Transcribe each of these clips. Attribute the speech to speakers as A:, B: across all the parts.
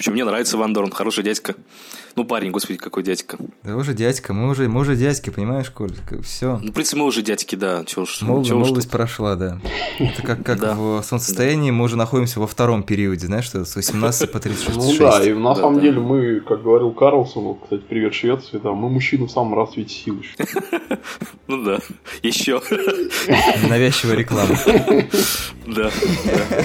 A: Причем мне нравится Ван Дорн, хороший дядька. Ну, парень, господи, какой дядька.
B: Да уже дядька, мы уже, мы уже дядьки, понимаешь, Коль? Все.
A: Ну, в принципе, мы уже дядьки, да. Чего уж,
B: Мол,
A: чего
B: молодость
A: тут.
B: прошла, да. Это как, как
A: Да.
B: в солнцестоянии мы уже находимся во втором периоде, знаешь, что с 18 по 36.
C: Ну да, и на
A: Да,
C: самом
A: да.
C: деле мы, как говорил Карлсон, вот, кстати, привет Швеции, да, мы мужчины в самом расцвете силы.
A: Ну да, еще.
B: Навязчивая реклама.
A: Да. да.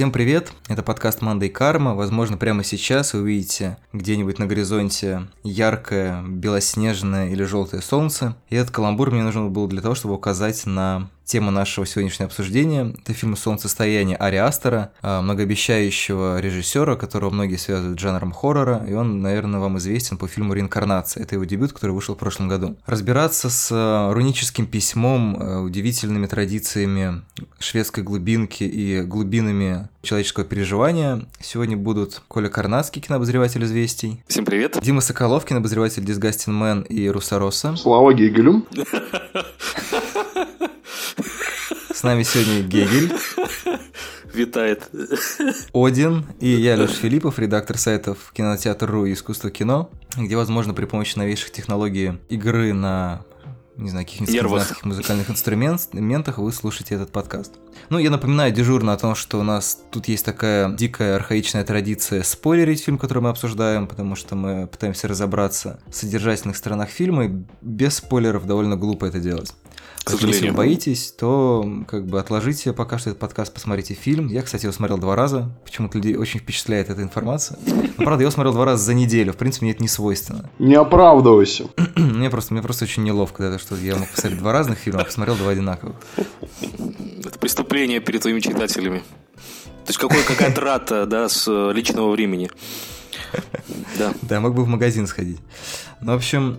B: Всем привет, это подкаст Мандай Карма. Возможно, прямо сейчас вы увидите где-нибудь на горизонте яркое, белоснежное или желтое солнце. И этот каламбур мне нужен был для того, чтобы указать на тему нашего сегодняшнего обсуждения. Это фильм «Солнцестояние» Ари Астера, а, многообещающего режиссера, которого многие связывают с жанром хоррора, и он, наверное, вам известен по фильму «Реинкарнация». Это его дебют, который вышел в прошлом году. Разбираться с э, руническим письмом, э, удивительными традициями шведской глубинки и глубинами человеческого переживания сегодня будут Коля Карнацкий, кинообозреватель «Известий»,
A: Всем привет.
B: Дима Соколов, кинообозреватель «Дисгастин Мэн» и «Русароса».
C: Слава Гегелю.
B: С нами сегодня Гегель,
A: Витает.
B: Один и я, Леша Филиппов, редактор сайтов Кинотеатр.ру и Искусство кино, где, возможно, при помощи новейших технологий игры на не знаю, каких-нибудь музыкальных инструментах вы слушаете этот подкаст. Ну, я напоминаю дежурно о том, что у нас тут есть такая дикая архаичная традиция спойлерить фильм, который мы обсуждаем, потому что мы пытаемся разобраться в содержательных сторонах фильма, и без спойлеров довольно глупо это делать.
A: К
B: Поэтому, если вы
A: сожалению.
B: боитесь, то как бы отложите пока что этот подкаст, посмотрите фильм. Я, кстати, его смотрел два раза. Почему-то людей очень впечатляет эта информация. Но, правда, я его смотрел два раза за неделю. В принципе, мне это не свойственно.
C: Не оправдывайся.
B: мне, просто, мне просто очень неловко, да, что я мог посмотреть два разных фильма, а посмотрел два одинаковых.
A: Это преступление перед твоими читателями. То есть какой, какая трата, да, с э, личного времени. Да.
B: Да, мог бы в магазин сходить. Ну, в общем,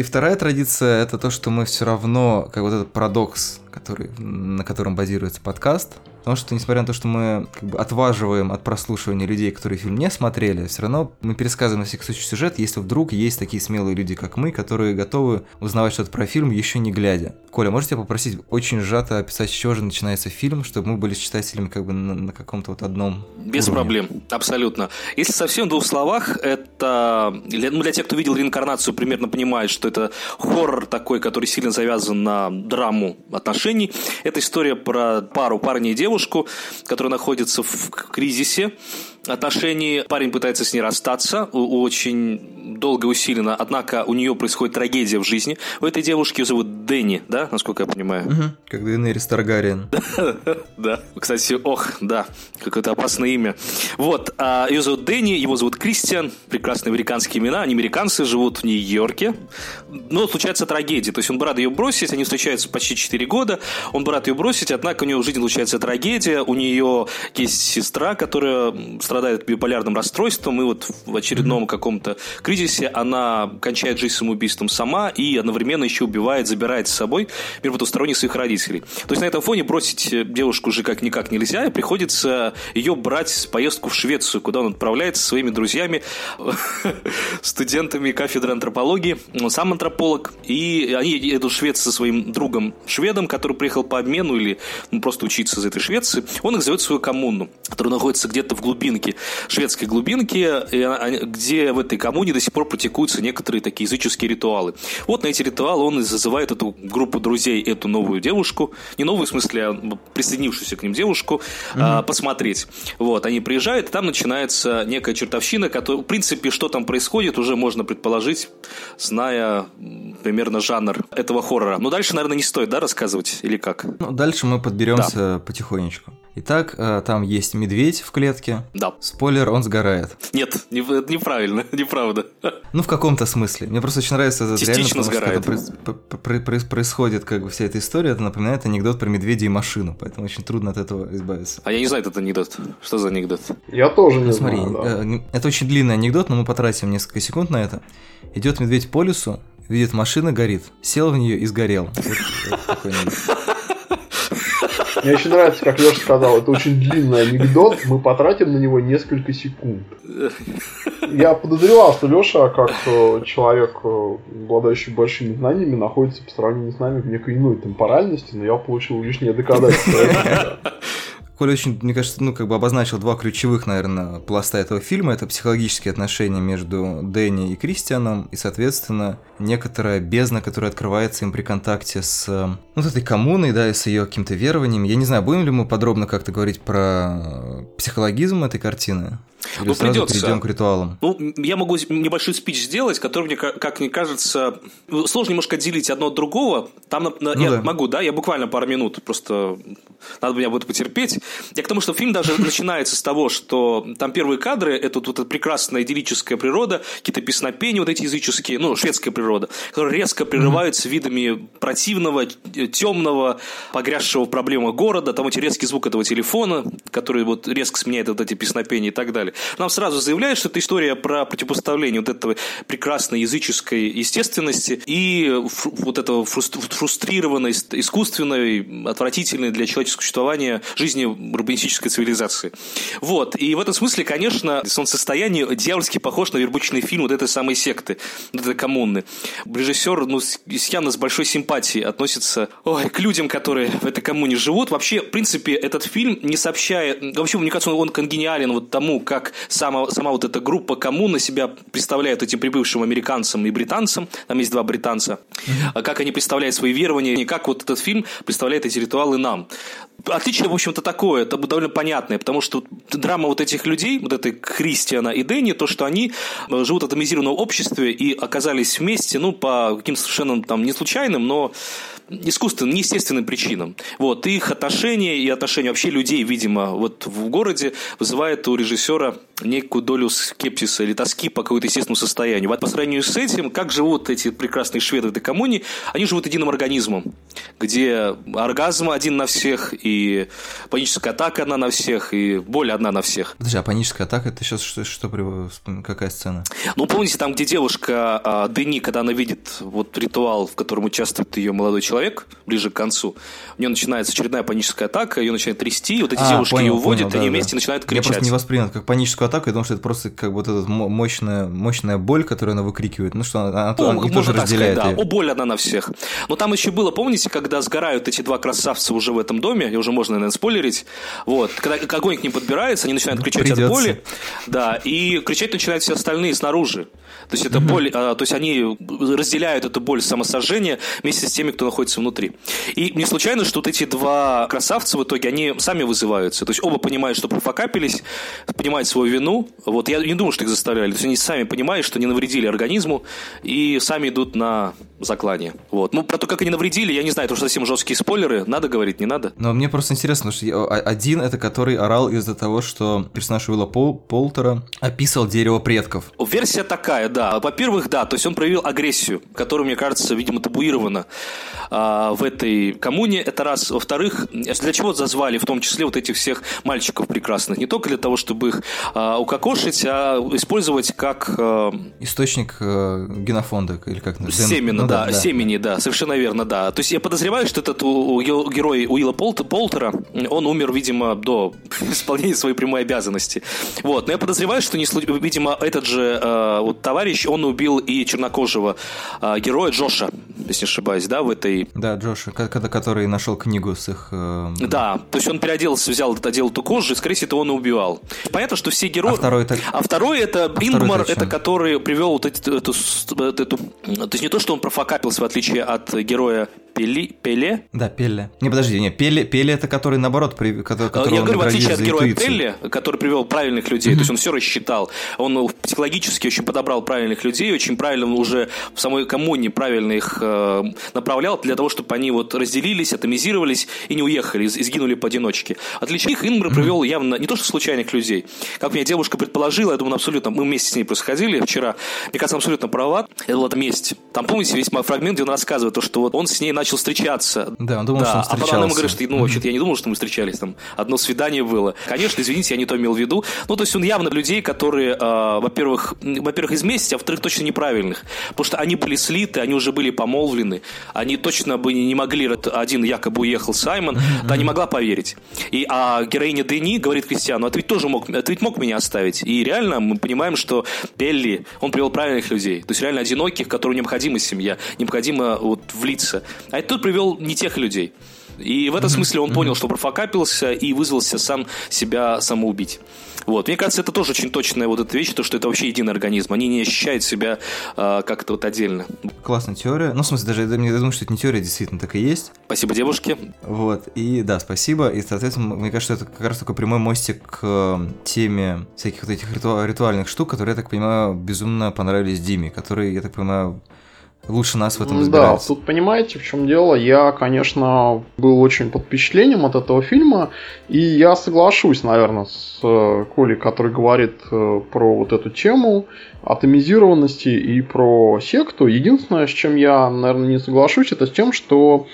B: и вторая традиция это то, что мы все равно, как вот этот парадокс, который, на котором базируется подкаст, потому что, несмотря на то, что мы как бы отваживаем от прослушивания людей, которые фильм не смотрели, все равно мы пересказываем на всякий случай сюжет, если вдруг есть такие смелые люди, как мы, которые готовы узнавать что-то про фильм еще не глядя. Коля, можете попросить очень сжато описать, с чего же начинается фильм, чтобы мы были с читателями как бы на, на каком-то вот одном
A: Без
B: уровне?
A: проблем, абсолютно. Если совсем в двух словах, это для, ну, для тех, кто видел реинкарнацию, примерно понимает, что это хоррор такой, который сильно завязан на драму отношений. Это история про пару, парня и девушку, которые находятся в кризисе отношений. Парень пытается с ней расстаться очень долго и усиленно, однако у нее происходит трагедия в жизни. У этой девушки ее зовут Дэнни, да, насколько я понимаю?
B: Мгм. Как Дейенерис Таргариен.
A: Да, кстати, ох, да, какое-то опасное имя. Вот, а, ее зовут Дэнни, его зовут Кристиан, прекрасные американские имена, они американцы, живут в Нью-Йорке. Но случается трагедия, то есть он бы рад ее бросить, они встречаются почти 4 года, он бы рад ее бросить, однако у нее в жизни случается трагедия, у нее есть сестра, которая страдает биполярным расстройством, и вот в очередном каком-то кризисе она кончает жизнь самоубийством сама и одновременно еще убивает, забирает с собой мир потусторонних своих родителей. То есть на этом фоне бросить э, девушку уже как никак нельзя, и приходится ее брать в поездку в Швецию, куда он отправляется со своими друзьями, студентами кафедры антропологии. Он сам антрополог, и они едут в Швецию со своим другом шведом, который приехал по обмену или ну, просто учиться из этой Швеции. Он их зовет в свою коммуну, которая находится где-то в глубинке, шведской глубинке, и они- где в этой коммуне до сих пор практикуются некоторые такие языческие ритуалы. Вот на эти ритуалы он и зазывает эту группу друзей, эту новую девушку, не новую в смысле, а присоединившуюся к ним девушку, а, посмотреть. Вот, они приезжают, и там начинается некая чертовщина, которая, в принципе, что там происходит, уже можно предположить, зная примерно жанр этого хоррора. Но дальше, наверное, не стоит, да, рассказывать, или как?
B: Ну, дальше мы подберемся потихонечку. Итак, э, там есть медведь в клетке.
A: Да.
B: Спойлер, он сгорает.
A: Нет, не- это неправильно, неправда.
B: Ну, в каком-то смысле. Мне просто очень нравится этот
A: Частично
B: реально, потому что
A: сгорает.
B: когда проис- п- п- проис- происходит как бы вся эта история, это напоминает анекдот про медведя и машину, поэтому очень трудно от этого избавиться.
A: А я не знаю этот анекдот. Что за анекдот?
C: Я тоже не
B: смотри,
C: знаю, да.
B: э, это очень длинный анекдот, но мы потратим несколько секунд на это. Идет медведь по лесу, видит машина горит, сел в нее и сгорел. Вот- вот такой анекдот.
C: Мне очень нравится, как Леша сказал, это очень длинный анекдот, мы потратим на него несколько секунд. Я подозревал, что Леша, как э, человек, э, обладающий большими знаниями, находится по сравнению с нами в некой иной темпоральности, но я получил лишнее доказательство.
B: Коля очень, мне кажется, ну, как бы обозначил два ключевых, наверное, пласта этого фильма. Это психологические отношения между Дэнни и Кристианом, и, соответственно, некоторая бездна, которая открывается им при контакте с э, ну, вот этой коммуной, да, и с ее каким-то верованием. Я не знаю, будем ли мы подробно как-то говорить про психологизм этой картины? Или
A: Ну, придется.
B: перейдем к ритуалам?
A: Ну, я могу небольшой спич сделать, который, мне, ка- как мне кажется, сложно немножко отделить одно от другого. Там
B: Ну
A: я
B: да.
A: могу, да, я буквально пару минут, просто надо меня будет потерпеть. Я к тому, что фильм даже начинается с того, что там первые кадры, это вот эта прекрасная идиллическая природа, какие-то песнопения вот эти языческие, ну, шведская природа, которые резко прерываются видами противного, темного, погрязшего в проблемах города, там эти резкий звук этого телефона, который вот резко сменяет вот эти песнопения и так далее. Нам сразу заявляют, что это история про противопоставление вот этого прекрасной языческой естественности и вот этого фрус- фрустрированной, ис- искусственной, отвратительной для человеческого существования жизни урбанистической цивилизации. Вот. И в этом смысле, конечно, солнцестояние дьявольски похож на вербучный фильм вот этой самой секты, вот этой коммуны. Режиссер, ну, явно с большой симпатией относится ой, к людям, которые в этой коммуне живут. Вообще, в принципе, этот фильм не сообщая... Вообще, мне кажется, он конгениален вот тому, как сама, сама вот эта группа коммуна себя представляет этим прибывшим американцам и британцам. Там есть два британца. А Как они представляют свои верования, и как вот этот фильм представляет эти ритуалы нам. Отличие, в общем-то, такое, это довольно понятное, потому что драма вот этих людей, вот этой Кристиана и Дэнни, то, что они э, живут в атомизированном обществе и оказались вместе, ну, по каким-то совершенно там не случайным, но искусственным, неестественным причинам. Вот, и их отношения и отношения вообще людей, видимо, вот в городе вызывает у режиссера некую долю скепсиса или тоски по какому-то естественному состоянию. Вот по сравнению с этим, как живут эти прекрасные шведы в этой коммуне, они живут единым организмом, где оргазм один на всех, и паническая атака одна на всех, и боль одна на всех.
B: Подожди, а паническая атака, это сейчас что, что какая сцена?
A: Ну, помните, там, где девушка а, Дени, когда она видит вот ритуал, в котором участвует ее молодой человек, ближе к концу, у нее начинается очередная паническая атака, ее начинает трясти, и вот эти
B: А,
A: девушки
B: понял,
A: ее уводят,
B: понял,
A: и они
B: да,
A: вместе
B: да.
A: начинают
B: Я
A: кричать.
B: просто не воспринял как паническую атаку, я думал, что это просто как вот эта мо- мощная, мощная боль, которую она выкрикивает. Ну что, она, она,
A: можно
B: тоже
A: так
B: разделяют
A: сказать, да. О, боль одна на всех. Но там еще было, помните, когда сгорают эти два красавца уже в этом доме, и уже можно, наверное, спойлерить, вот, когда огонь к ним подбирается, они начинают кричать
B: Придется.
A: от боли, да, и кричать начинают все остальные снаружи. То есть это боль, а, то есть они разделяют эту боль самосожжения вместе с теми, кто находится внутри. И не случайно, что вот эти два красавца в итоге, они сами вызываются. То есть оба понимают, что профокапились, понимают свою вину. Вот я не думаю, что их заставляли. То есть они сами понимают, что не навредили организму и сами идут на заклание. Вот. Ну, про то, как они навредили, я не знаю, это уже совсем жесткие спойлеры. Надо говорить, не надо?
B: Но мне просто интересно, что я- а- один это который орал из-за того, что персонаж Уилла Пол- Полтера описывал дерево предков.
A: Версия такая, да. Во-первых, да, то есть он проявил агрессию, которая, мне кажется, видимо, табуирована а, в этой коммуне. Это раз. Во-вторых, для чего зазвали в том числе вот этих всех мальчиков прекрасных? Не только для того, чтобы их а, укокошить, а использовать как а,
B: Источник э, генофонда, или как?
A: Семена,
B: Ну
A: да, семени, да, совершенно верно, да. То есть я подозреваю, что этот герой Уилла Полт- Полтера, он умер, видимо, до исполнения своей прямой обязанности. Вот, но я подозреваю, что, не, видимо, этот же э, вот товарищ, он убил и чернокожего э, героя Джоша, если не ошибаюсь, да, в этой
B: Да, Джоша, ко- ко- который нашел книгу с их... э,
A: да, то есть он переоделся, взял, одел эту кожу, и, скорее всего, он и убивал. Понятно, что все герои...
B: А второй это-
A: А второй это
B: второй
A: Ингмар,
B: это
A: который привел вот эти- эту, вот эту... То есть не то, что он профокапился, в отличие от героя Пели, Пеле.
B: Да, Пелле. Не, подожди, не, Пелле, Пелле это который, наоборот, при, который, которого
A: Я говорю, в отличие от героя. Пелле, который привел правильных людей, то есть он все рассчитал, он ну, психологически очень подобрал правильных людей, очень правильно уже в самой коммуне правильно их э, направлял для того, чтобы они вот разделились, атомизировались и не уехали, и сгинули поодиночке. Отличие их Ингмар привел явно не то, что случайных людей. Как мне девушка предположила, я думаю, абсолютно, мы вместе с ней происходили вчера, мне кажется, абсолютно права, это была месть. Там, помните, весь мой фрагмент, где он рассказывает, то, что вот он с ней начал начал встречаться.
B: Да, он думал, что он
A: а потом она ему
B: встречался.
A: говорит, что, ну, вообще-то я не думал, что мы встречались, там, одно свидание было. Конечно, извините, я не то имел в виду. Ну, то есть он явно людей, которые, э, во-первых, во-первых, из месяца, а во-вторых, точно неправильных. Потому что они были слиты, они уже были помолвлены, они точно бы не могли, один якобы уехал Саймон, та не могла поверить. И, а героиня Дени говорит Кристиану, а ты ведь тоже мог, ты ведь мог меня оставить. И реально мы понимаем, что Белли, он привел правильных людей. То есть реально одиноких, которым необходима семья, необходимо вот влиться. А это тут привел не тех людей. И в этом смысле он понял, что профокапился и вызвался сам себя самоубить. Вот. Мне кажется, это тоже очень точная вот эта вещь, то, что это вообще единый организм. Они не ощущают себя а, как-то вот отдельно.
B: Классная теория. Ну, в смысле, даже я я думаю, что это не теория, действительно так и есть.
A: Спасибо, девушке.
B: Вот, и да, спасибо. И, соответственно, мне кажется, это как раз такой прямой мостик к э, теме всяких вот этих риту- ритуальных штук, которые, я так понимаю, безумно понравились Диме, который, я так понимаю, лучше нас в этом
C: Да,
B: разбирается.
C: тут понимаете, в чем дело. Я, конечно, был очень под впечатлением от этого фильма, и я соглашусь, наверное, с э, Колей, который говорит э, про вот эту тему атомизированности и про секту. Единственное, с чем я, наверное, не соглашусь, это с тем, что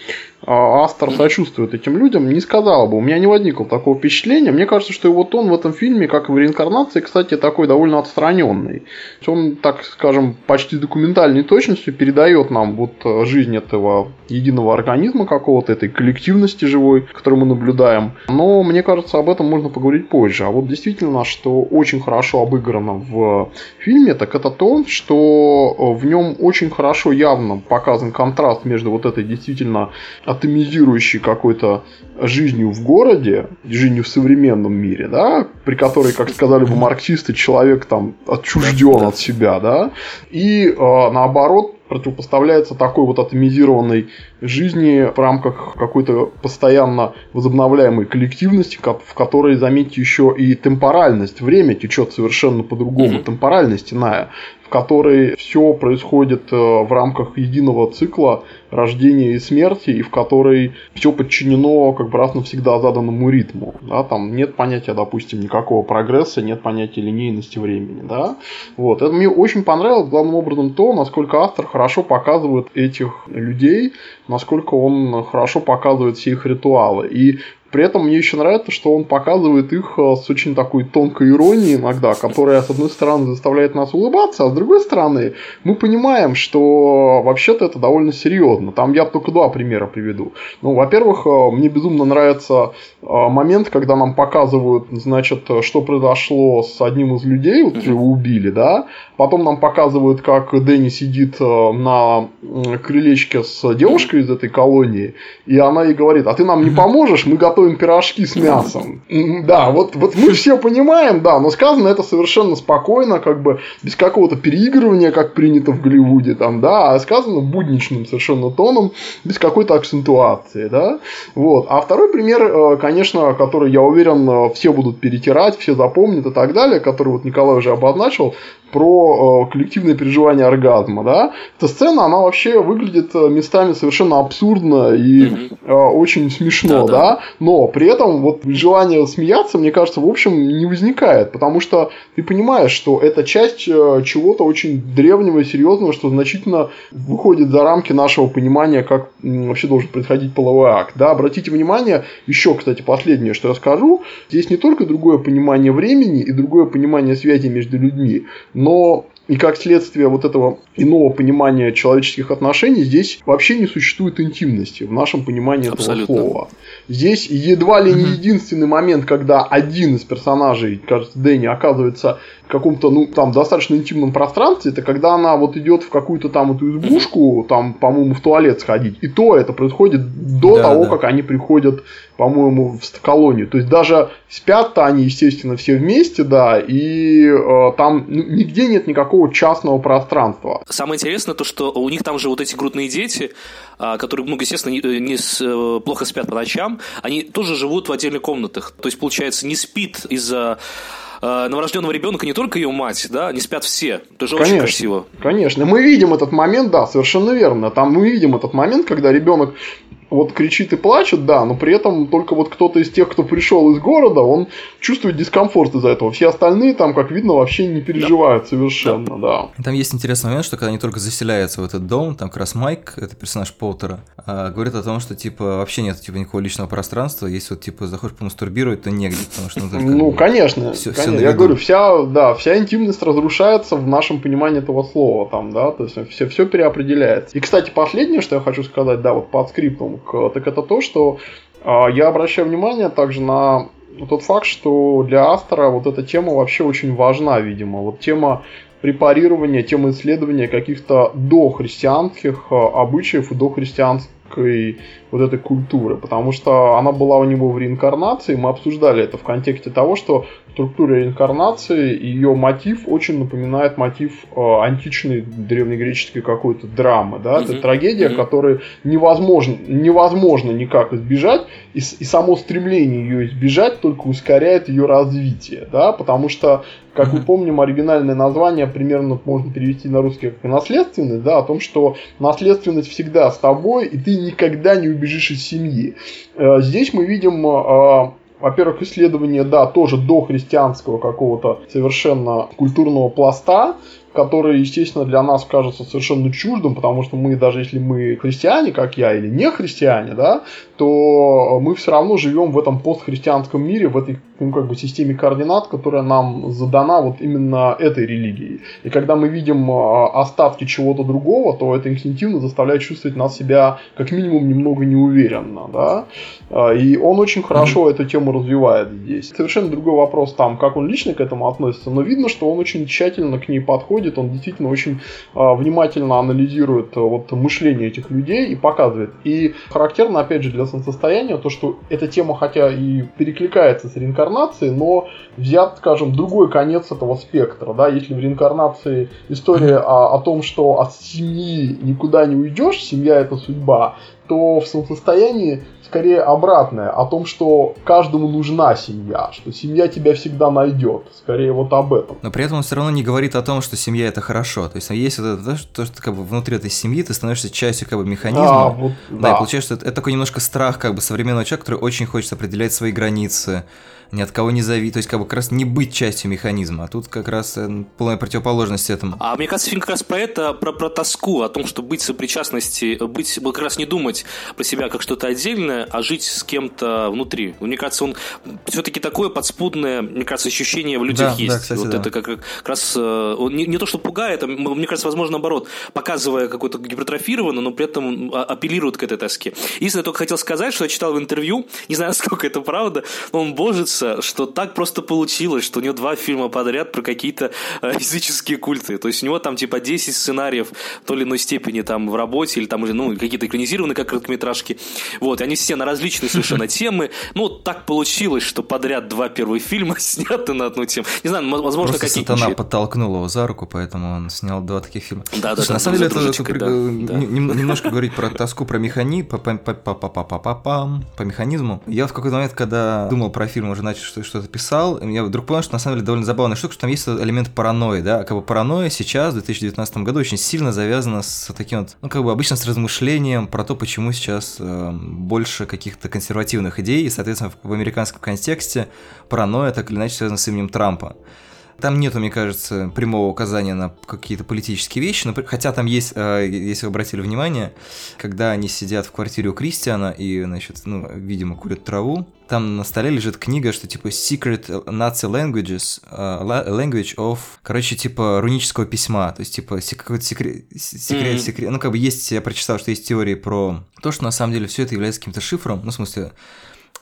C: э, Астер сочувствует этим людям. Не сказал бы, у меня не возникло такого впечатления. Мне кажется, что его тон в этом фильме, как и в реинкарнации, кстати, такой довольно отстраненный. Он, так скажем, почти документальной точностью передает нам вот э, жизнь этого единого организма какого-то, этой коллективности живой, которую мы наблюдаем. Но мне кажется, об этом можно поговорить позже. А вот действительно, что очень хорошо обыграно в фильме, так это то, что э, в нем очень хорошо явно показан контраст между вот этой действительно атомизирующей какой-то жизнью в городе, жизнью в современном мире, да, при которой, как сказали бы марксисты, человек там отчужден от себя, да, и э, наоборот противопоставляется такой вот атомизированной жизни в рамках какой-то постоянно возобновляемой коллективности, ко- в которой, заметьте, еще и темпоральность, время течет совершенно по-другому,
A: Мгм.
C: темпоральность иная, в которой все происходит э, в рамках единого цикла рождения и смерти, и в которой все подчинено как бы раз навсегда заданному ритму. Да, там нет понятия, допустим, никакого прогресса, нет понятия линейности времени. Да? Вот. Это мне очень понравилось, главным образом, то, насколько автор хорошо показывает этих людей, насколько он хорошо показывает все их ритуалы. И при этом мне еще нравится, что он показывает их э, с очень такой тонкой иронией иногда, которая, с одной стороны, заставляет нас улыбаться, а с другой стороны, мы понимаем, что вообще-то это довольно серьезно. Там я только два примера приведу. Ну, во-первых, э, мне безумно нравится э, момент, когда нам показывают, значит, что произошло с одним из людей, вот его убили, да, потом нам показывают, как Дэнни сидит на крылечке с девушкой из этой колонии, и она ей говорит, а ты нам не поможешь, мы готовим пирожки с мясом. Да, вот, вот мы все понимаем, да, но сказано это совершенно спокойно, как бы без какого-то переигрывания, как принято в Голливуде, там, да, а сказано будничным совершенно тоном, без какой-то акцентуации, да. Вот. А второй пример, э, конечно, который, я уверен, э, все будут перетирать, все запомнят и так далее, который вот Николай уже обозначил, про э, коллективное переживание оргазма, да. Эта сцена, она вообще выглядит э, местами совершенно абсурдно и э, очень смешно,
A: Да-да.
C: да, но при этом вот желание смеяться, мне кажется, в общем, не возникает, потому что ты понимаешь, что это часть э, чего-то очень древнего и серьезного, что значительно выходит за рамки нашего понимания, как м, вообще должен происходить половой акт, да, обратите внимание, еще, кстати, последнее, что я скажу, здесь не только другое понимание времени и другое понимание связи между людьми, но и как следствие вот этого иного понимания человеческих отношений, здесь вообще не существует интимности в нашем понимании этого
A: Абсолютно.
C: слова. Здесь едва ли не единственный момент, когда один из персонажей, кажется, Дэнни, оказывается в каком-то, ну, там, достаточно интимном пространстве, это когда она вот идет в какую-то там эту избушку, там, по-моему, в туалет сходить. И то это происходит до
B: Да,
C: того,
B: да.
C: как они приходят, по-моему, в колонию. То есть даже спят-то они, естественно, все вместе, да, и э, там ну, нигде нет никакого частного пространства.
A: Самое интересное то, что у них там же вот эти грудные дети, а, которые, ну, естественно, не, не э, плохо спят по ночам, они тоже живут в отдельных комнатах. То есть, получается, не спит из-за э, новорожденного ребенка не только ее мать, да, не спят все. Тоже очень красиво.
C: Конечно. Мы видим этот момент, да, совершенно верно. Там мы видим этот момент, когда ребенок вот кричит и плачет, да, но при этом только вот кто-то из тех, кто пришел из города, он чувствует дискомфорт из-за этого. Все остальные там, как видно, вообще не переживают совершенно, да.
B: Там есть интересный момент, что когда они только заселяются в этот дом, там как раз Майк, это персонаж Полтера, а, говорит о том, что типа вообще нет типа никакого личного пространства, если вот типа захочешь помастурбировать, то негде, потому что ну, только,
C: Ну, конечно,
B: всё
C: конечно.
B: на
C: я говорю, вся, да, вся интимность разрушается в нашем понимании этого слова, там, да, то есть все, все переопределяется. И, кстати, последнее, что я хочу сказать, да, вот под скриптом, к- так это то, что а, я обращаю внимание также на тот факт, что для автора вот эта тема вообще очень важна, видимо. Вот тема препарирования, тема исследования каких-то дохристианских а, обычаев и дохристианской вот этой культуры, потому что она была у него в реинкарнации, мы обсуждали это в контексте того, что структура реинкарнации и ее мотив очень напоминает мотив э, античной древнегреческой какой-то драмы, да, это
A: Мгм.
C: трагедия,
A: Мгм.
C: которой невозможно, невозможно никак избежать, и, и само стремление ее избежать только ускоряет ее развитие, да, потому что, как мы помним, оригинальное название примерно можно перевести на русский как наследственность, да, о том, что наследственность всегда с тобой, и ты никогда не убежишь из семьи. Э, Здесь мы видим э, во-первых, исследование, да, тоже до христианского какого-то совершенно культурного пласта, который, естественно, для нас кажется совершенно чуждым, потому что мы, даже если мы христиане, как я, или не христиане, да, то мы все равно живем в этом постхристианском мире, в этой ну, как бы системе координат, которая нам задана вот именно этой религией. И когда мы видим э, остатки чего-то другого, то это инстинктивно заставляет чувствовать нас себя как минимум немного неуверенно, да. Э, И он очень хорошо эту тему развивает здесь. Совершенно другой вопрос там, как он лично к этому относится, но видно, что он очень тщательно к ней подходит, он действительно очень э, внимательно анализирует э, вот мышление этих людей и показывает. И характерно, опять же, для солнцестояния то, что эта тема, хотя и перекликается с реинкарнацией, но взят, скажем, другой конец этого спектра, да, если в реинкарнации история о, о том, что от семьи никуда не уйдешь, семья это судьба, то в солнцестоянии скорее обратное, о том, что каждому нужна семья, что семья тебя всегда найдет, скорее вот об этом.
B: Но при этом он все равно не говорит о том, что семья это хорошо. То есть есть вот это, то, что, то, что как бы внутри этой семьи ты становишься частью как бы механизма.
C: А, вот,
B: Да, и
C: да.
B: получается, что это, это такой немножко страх как бы современного человека, который очень хочет определять свои границы, ни от кого не зависеть, то есть как бы как раз не быть частью механизма, а тут как раз э, полная противоположность этому.
A: А мне кажется, фильм как раз про это, про, про тоску, о том, что быть сопричастности, быть, как раз не думать про себя как что-то отдельное, а жить с кем-то внутри. Мне кажется, он все-таки такое подспудное, мне кажется, ощущение в людях
B: Да,
A: есть.
B: да, кстати,
A: вот
B: да.
A: это как, как раз э, он не, не то, что пугает, а, мне кажется, возможно, наоборот, показывая какое-то гипертрофированно, но при этом а, апеллирует к этой тоске. Единственное, я только хотел сказать, что я читал в интервью, не знаю, насколько это правда, но он божится, что так просто получилось, что у него два фильма подряд про какие-то э, языческие культы. То есть у него там типа 10 сценариев в той или иной степени там в работе, или там уже, ну, какие-то экранизированные как короткометражки. Вот, и они все на различные совершенно темы. Ну, вот так получилось, что подряд два первых фильма сняты на одну тему. Не знаю, возможно,
B: Просто
A: какие
B: сатана подтолкнул его за руку, поэтому он снял два таких фильма.
A: Да, да,
B: Слушай,
A: да,
B: на самом деле, это,
A: да,
B: э, немножко говорить про тоску, про механи, по, по, по, по, по, по, по, по, пам, по механизму. Я в какой-то момент, когда думал про фильм, уже начал что- что-то писал, я вдруг понял, что на самом деле довольно забавная штука, что там есть элемент паранойи, да, как бы паранойя сейчас, в 2019 году, очень сильно завязана с таким вот, ну, как бы обычно с размышлением про то, почему сейчас э, больше каких-то консервативных идей, и, соответственно, в, в американском контексте паранойя так или иначе связана с именем Трампа. Там нету, мне кажется, прямого указания на какие-то политические вещи, но, хотя там есть, э, если вы обратили внимание, когда они сидят в квартире у Кристиана и, значит, ну, видимо, курят траву, там на столе лежит книга, что типа Secret Nazi Languages, la- Language of, короче, типа рунического письма, то есть типа какой-то секрет, секрет,
A: Мгм.
B: секрет, ну как бы есть, я прочитал, что есть теории про то, что на самом деле все это является каким-то шифром, ну в смысле,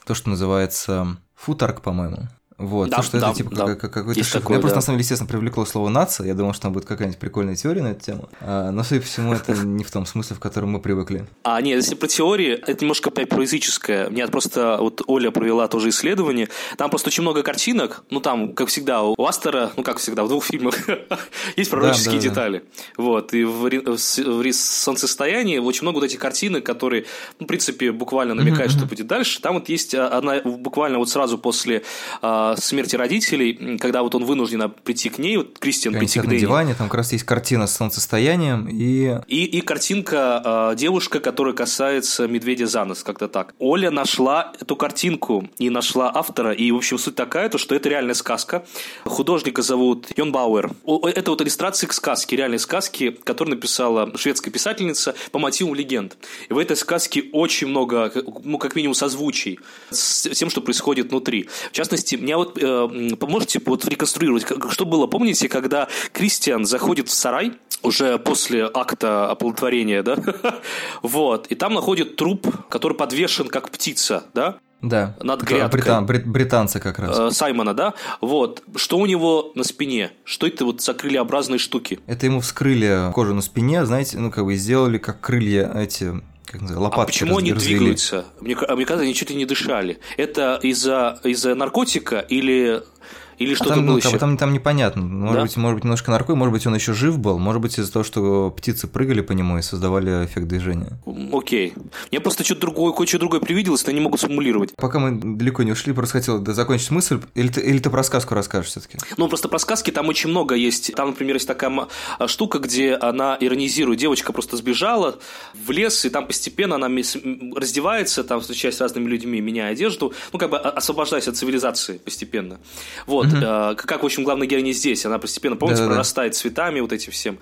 B: то, что называется футарк, по-моему. Вот,
A: Да,
B: то, что
A: да,
B: это типа
A: да.
B: как- как- какой-то шифр.
A: такое,
B: Меня просто
A: да.
B: на самом деле, естественно, привлекло слово нация. Я думал, что там будет какая-нибудь прикольная теория на эту тему. А, но, судя по всему, это не в том смысле, в котором мы привыкли.
A: А, нет, если про теории, это немножко опять про языческое. Мне просто вот Оля провела тоже исследование. Там просто очень много картинок. Ну, там, как всегда, у Астера, ну, как всегда, в двух фильмах есть пророческие
B: да, да.
A: детали. Вот. И в, в в солнцестоянии очень много вот этих картинок, которые, ну, в принципе, буквально намекают, что будет дальше. Там вот есть а, одна, буквально вот сразу после а, а, смерти родителей, когда вот он вынужден прийти к ней, вот Кристиан прийти к
B: на
A: Дэнни.
B: диване, там как раз есть картина с солнцестоянием, и
A: И, и картинка э, девушка, которая касается медведя за нос, как-то так. Оля нашла эту картинку и нашла автора. И, в общем, суть такая, то, что это реальная сказка. Художника зовут Йон Бауэр. Это вот иллюстрации к сказке, реальной сказке, которую написала шведская писательница по мотивам легенд. И в этой сказке очень много, ну, как минимум, созвучий с тем, что происходит внутри. В частности, мне вот э, поможете вот реконструировать, как- что было, помните, когда Кристиан заходит в сарай, уже после акта оплодотворения, да, вот, и там находит труп, который подвешен как птица, да,
B: да,
A: Над грядкой.
B: британ- брит- британцы как раз.
A: э, Саймона, да, вот, что у него на спине, что это вот за крылеобразные штуки?
B: Это ему вскрыли кожу на спине, знаете, ну как бы сделали как крылья эти, как называется, лопатки.
A: а почему они
B: развели.
A: двигаются? Мне, а мне кажется, они чуть ли не дышали. Это из-за из наркотика или, или
B: А
A: что-то
B: там,
A: было
B: ну, как бы
A: еще?
B: там, там непонятно. Может
A: Да?
B: быть, может быть, немножко наркой, может быть, он еще жив был, может быть, из-за того, что птицы прыгали по нему и создавали эффект движения.
A: Окей. Мне просто что-то другое, кое-что другое привиделось, но я не могу сформулировать.
B: Пока мы далеко не ушли, просто хотел закончить мысль. Или ты, или ты про сказку расскажешь все-таки?
A: Ну, просто про сказки там очень много есть. Там, например, есть такая а, штука, где она иронизирует. Девочка просто сбежала в лес, и там постепенно она раздевается, там встречаясь с разными людьми, меняя одежду, ну, как бы о- освобождаясь от цивилизации постепенно. Вот. Э, Как, в общем, главная героиня здесь. Она постепенно, помните,
B: Да-да-да.
A: прорастает цветами вот этим всем.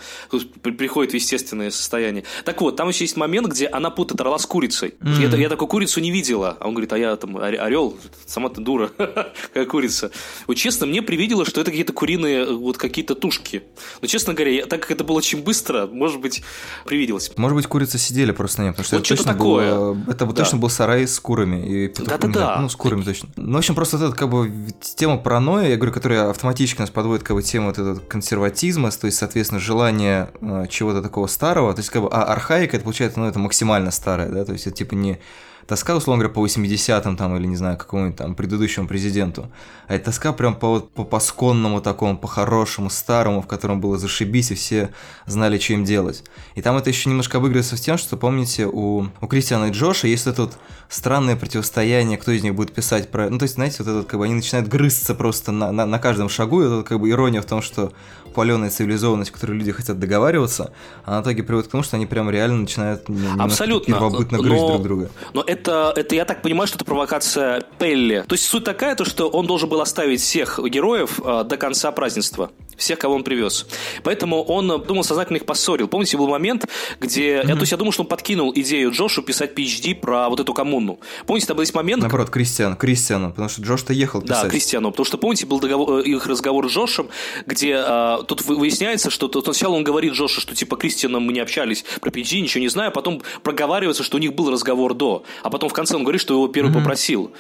A: Приходит в естественное состояние. Так вот, там еще есть момент, где она путает орла с курицей. Я, та- я такую курицу не видела. А он говорит, а я там орел, сама ты дура, какая курица. Вот честно, мне привидело, что это какие-то куриные э, вот какие-то тушки. Но, честно говоря, я- так как это было очень быстро, может быть, привиделось.
B: Может быть, курицы сидели просто на нем, потому что
A: Вот
B: это
A: что-то
B: точно,
A: такое.
B: было- это
A: Да.
B: точно был сарай с курами и петухами.
A: Да-да-да.
B: Ну, с курами точно. Ну, в общем, просто вот эта как бы тема паранойи, я говорю, которая автоматически нас подводит как бы тему вот этого консерватизма, то есть, соответственно, желание э, чего-то такого старого, то есть, как бы, а архаика, это получается, ну, это максимально старое, да, то есть, это типа не тоска, условно говоря, по 80-м там, или, не знаю, какому-нибудь там предыдущему президенту, а это тоска прям по, вот, по пасконному такому, по-хорошему, старому, в котором было зашибись, и все знали, что им делать. И там это еще немножко обыгрывается с тем, что, помните, у, у Кристиана и Джоша есть это вот странное противостояние, кто из них будет писать про... Ну, то есть, знаете, вот это вот, как бы они начинают грызться просто на, на, на каждом шагу, и это вот, как бы ирония в том, что паленая цивилизованность, в которой люди хотят договариваться, а в итоге приводит к тому, что они прям реально начинают
A: Абсолютно.
B: первобытно
A: Но-
B: грызть друг друга.
A: Но это, это, я так понимаю, что это провокация Пелли. То есть суть такая, то, что он должен был оставить всех героев э, до конца празднества. Всех, кого он привез. Поэтому он, э, думал, сознательно их поссорил. Помните, был момент, где... Я, то есть я думал, что он подкинул идею Джошу писать PhD про вот эту коммуну. Помните, там был есть момент,
B: Наоборот, Кристиан, Кристиану, потому что Джош-то ехал
A: да,
B: писать.
A: Кристиану. Потому что, помните, был договор- э, их разговор с Джошем, где э, тут вы- выясняется, что тут сначала он говорит Джошу, что типа Кристианом мы не общались про PG, ничего не знаю, а потом проговаривается, что у них был разговор до. А потом в конце он говорит, что его первый попросил.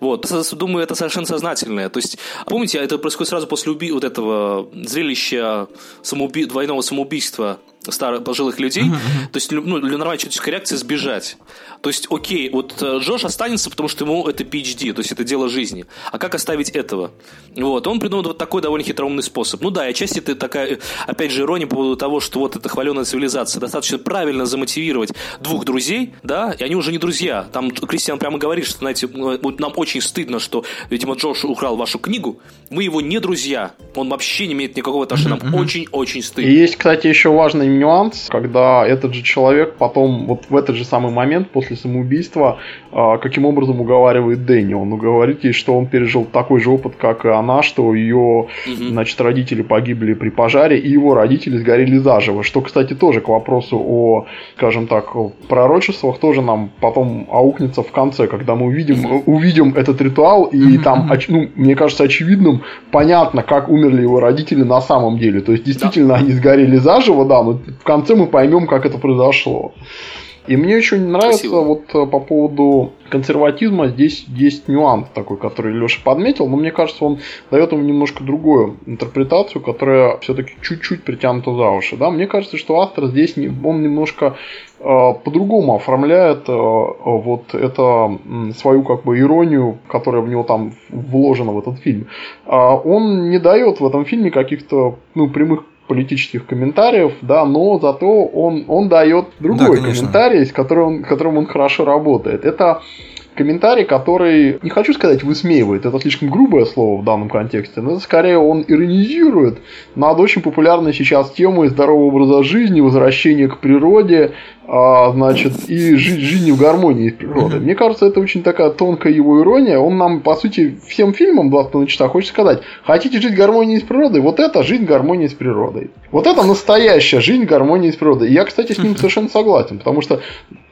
A: Вот, думаю, это совершенно сознательное. То есть, помните, это происходит сразу после уби- вот этого зрелища самоуби- двойного самоубийства старых пожилых людей. То есть, ну, для нормальной человеческой реакции сбежать. То есть, окей, вот э, Джош останется, потому что ему это PhD, то есть это дело жизни. А как оставить этого? Вот, он придумал вот такой довольно хитроумный способ. Ну да, и отчасти это такая, э, опять же, ирония по поводу того, что вот эта хваленая цивилизация достаточно правильно замотивировать двух друзей, да, и они уже не друзья. Там Кристиан прямо говорит, что, знаете, э, вот нам очень стыдно, что, видимо, Джош украл вашу книгу, мы его не друзья, он вообще не имеет никакого отношения, нам очень-очень
C: И
A: стыдно.
C: есть, кстати, еще важный нюанс, когда этот же человек потом, вот в этот же самый момент, после самоубийства, а, каким образом уговаривает Дэнни. Он говорит ей, что он пережил такой же опыт, как и она, что ее,
A: Мгм.
C: значит, родители погибли при пожаре, и его родители сгорели заживо. Что, кстати, тоже к вопросу о, скажем так, пророчествах тоже нам потом аукнется в конце, когда мы увидим, увидим этот ритуал, и там, оч- ну, мне кажется, очевидным, понятно, как умерли его родители на самом деле. То есть, действительно, они сгорели заживо, да, но в конце мы поймем, как это произошло. И мне очень нравится
A: Красиво.
C: вот э, по поводу консерватизма здесь есть нюанс такой, который Леша подметил, но мне кажется, он дает ему немножко другую интерпретацию, которая все-таки чуть-чуть притянута за уши. Да? Мне кажется, что автор здесь не, он немножко э, по-другому оформляет э, вот это м, свою как бы иронию, которая в него там вложена в этот фильм. А он не дает в этом фильме каких-то ну, прямых политических комментариев, да, но зато он, он дает другой
B: конечно.
C: комментарий, с которым, он- которым он хорошо работает. Это комментарий, который, не хочу сказать, высмеивает, это слишком грубое слово в данном контексте, но скорее он иронизирует над очень популярной сейчас темой здорового образа жизни, возвращения к природе, а, значит, и жить жизнью в гармонии с природой. Мне кажется, это очень такая тонкая его ирония. Он нам, по сути, всем фильмам 20 на часа хочет сказать, хотите жить в гармонии с природой, вот это жить в гармонии с природой. Вот это настоящая жизнь в гармонии с природой. И я, кстати, с ним совершенно согласен, потому что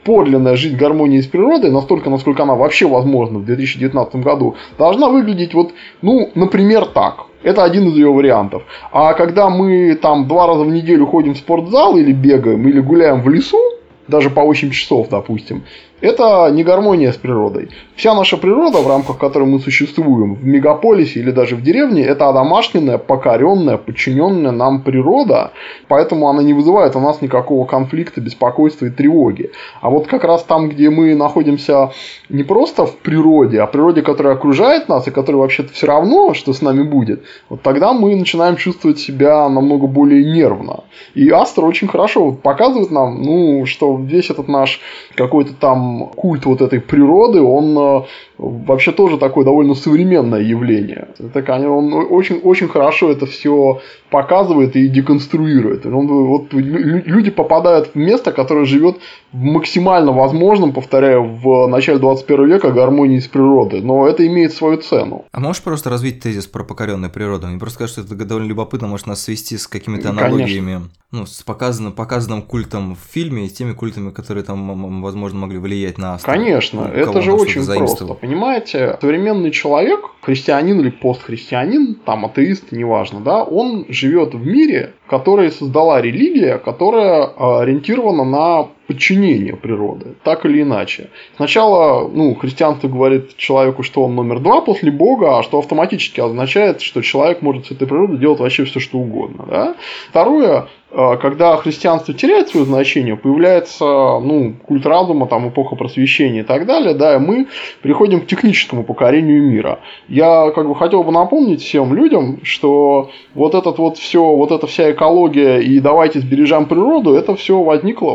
C: подлинная жизнь в гармонии с природой, настолько, насколько она вообще возможна в 2019 году, должна выглядеть вот, ну, например, так. Это один из ее вариантов. А когда мы там два раза в неделю ходим в спортзал или бегаем, или гуляем в лесу, даже по 8 часов, допустим, это не гармония с природой. Вся наша природа, в рамках которой мы существуем, в мегаполисе или даже в деревне, это одомашненная, покоренная, подчиненная нам природа, поэтому она не вызывает у нас никакого конфликта, беспокойства и тревоги. А вот как раз там, где мы находимся не просто в природе, а в природе, которая окружает нас и которая вообще-то все равно, что с нами будет, вот тогда мы начинаем чувствовать себя намного более нервно. И Астер очень хорошо показывает нам, ну, что весь этот наш какой-то там культ вот этой природы, он э, вообще тоже такое довольно современное явление. Это, конечно, он очень, очень хорошо это все показывает и деконструирует. Он, вот, люди попадают в место, которое живет в максимально возможном, повторяю, в начале 21 века гармонии с природой. Но это имеет свою цену.
B: А можешь просто развить тезис про покоренную природу? Мне просто кажется, что это довольно любопытно, может нас свести с какими-то аналогиями, Конечно. ну, с показанным, показанным культом в фильме и с теми культами, которые там, возможно, могли влиять на автора.
C: Конечно, это же очень просто. Понимаете, современный человек, христианин или постхристианин, там атеист, неважно, да, он живет в мире, который создала религия, которая а, ориентирована на подчинение природы, так или иначе. Сначала, ну, христианство говорит человеку, что он номер два после Бога, а что автоматически означает, что человек может с этой природой делать вообще все, что угодно. Да? Второе, а, когда христианство теряет свое значение, появляется ну, культ разума, там, эпоха просвещения и так далее, да, и мы приходим к техническому покорению мира. Я как бы хотел бы напомнить всем людям, что вот этот вот все, вот эта вся экология и давайте сбережем природу, это все возникло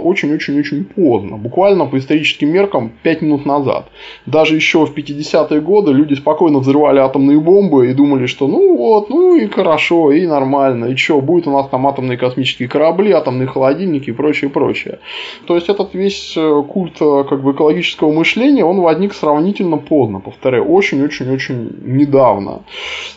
C: очень-очень-очень поздно, буквально по историческим меркам 5 минут назад. Даже еще в 50-е годы люди спокойно взрывали атомные бомбы и думали, что ну вот, ну и хорошо, и нормально, и что, будет у нас там атомные космические корабли, атомные холодильники и прочее, прочее. То есть этот весь э, культ э, как бы экологического мышления, он возник сравнительно поздно, повторяю, очень-очень-очень недавно.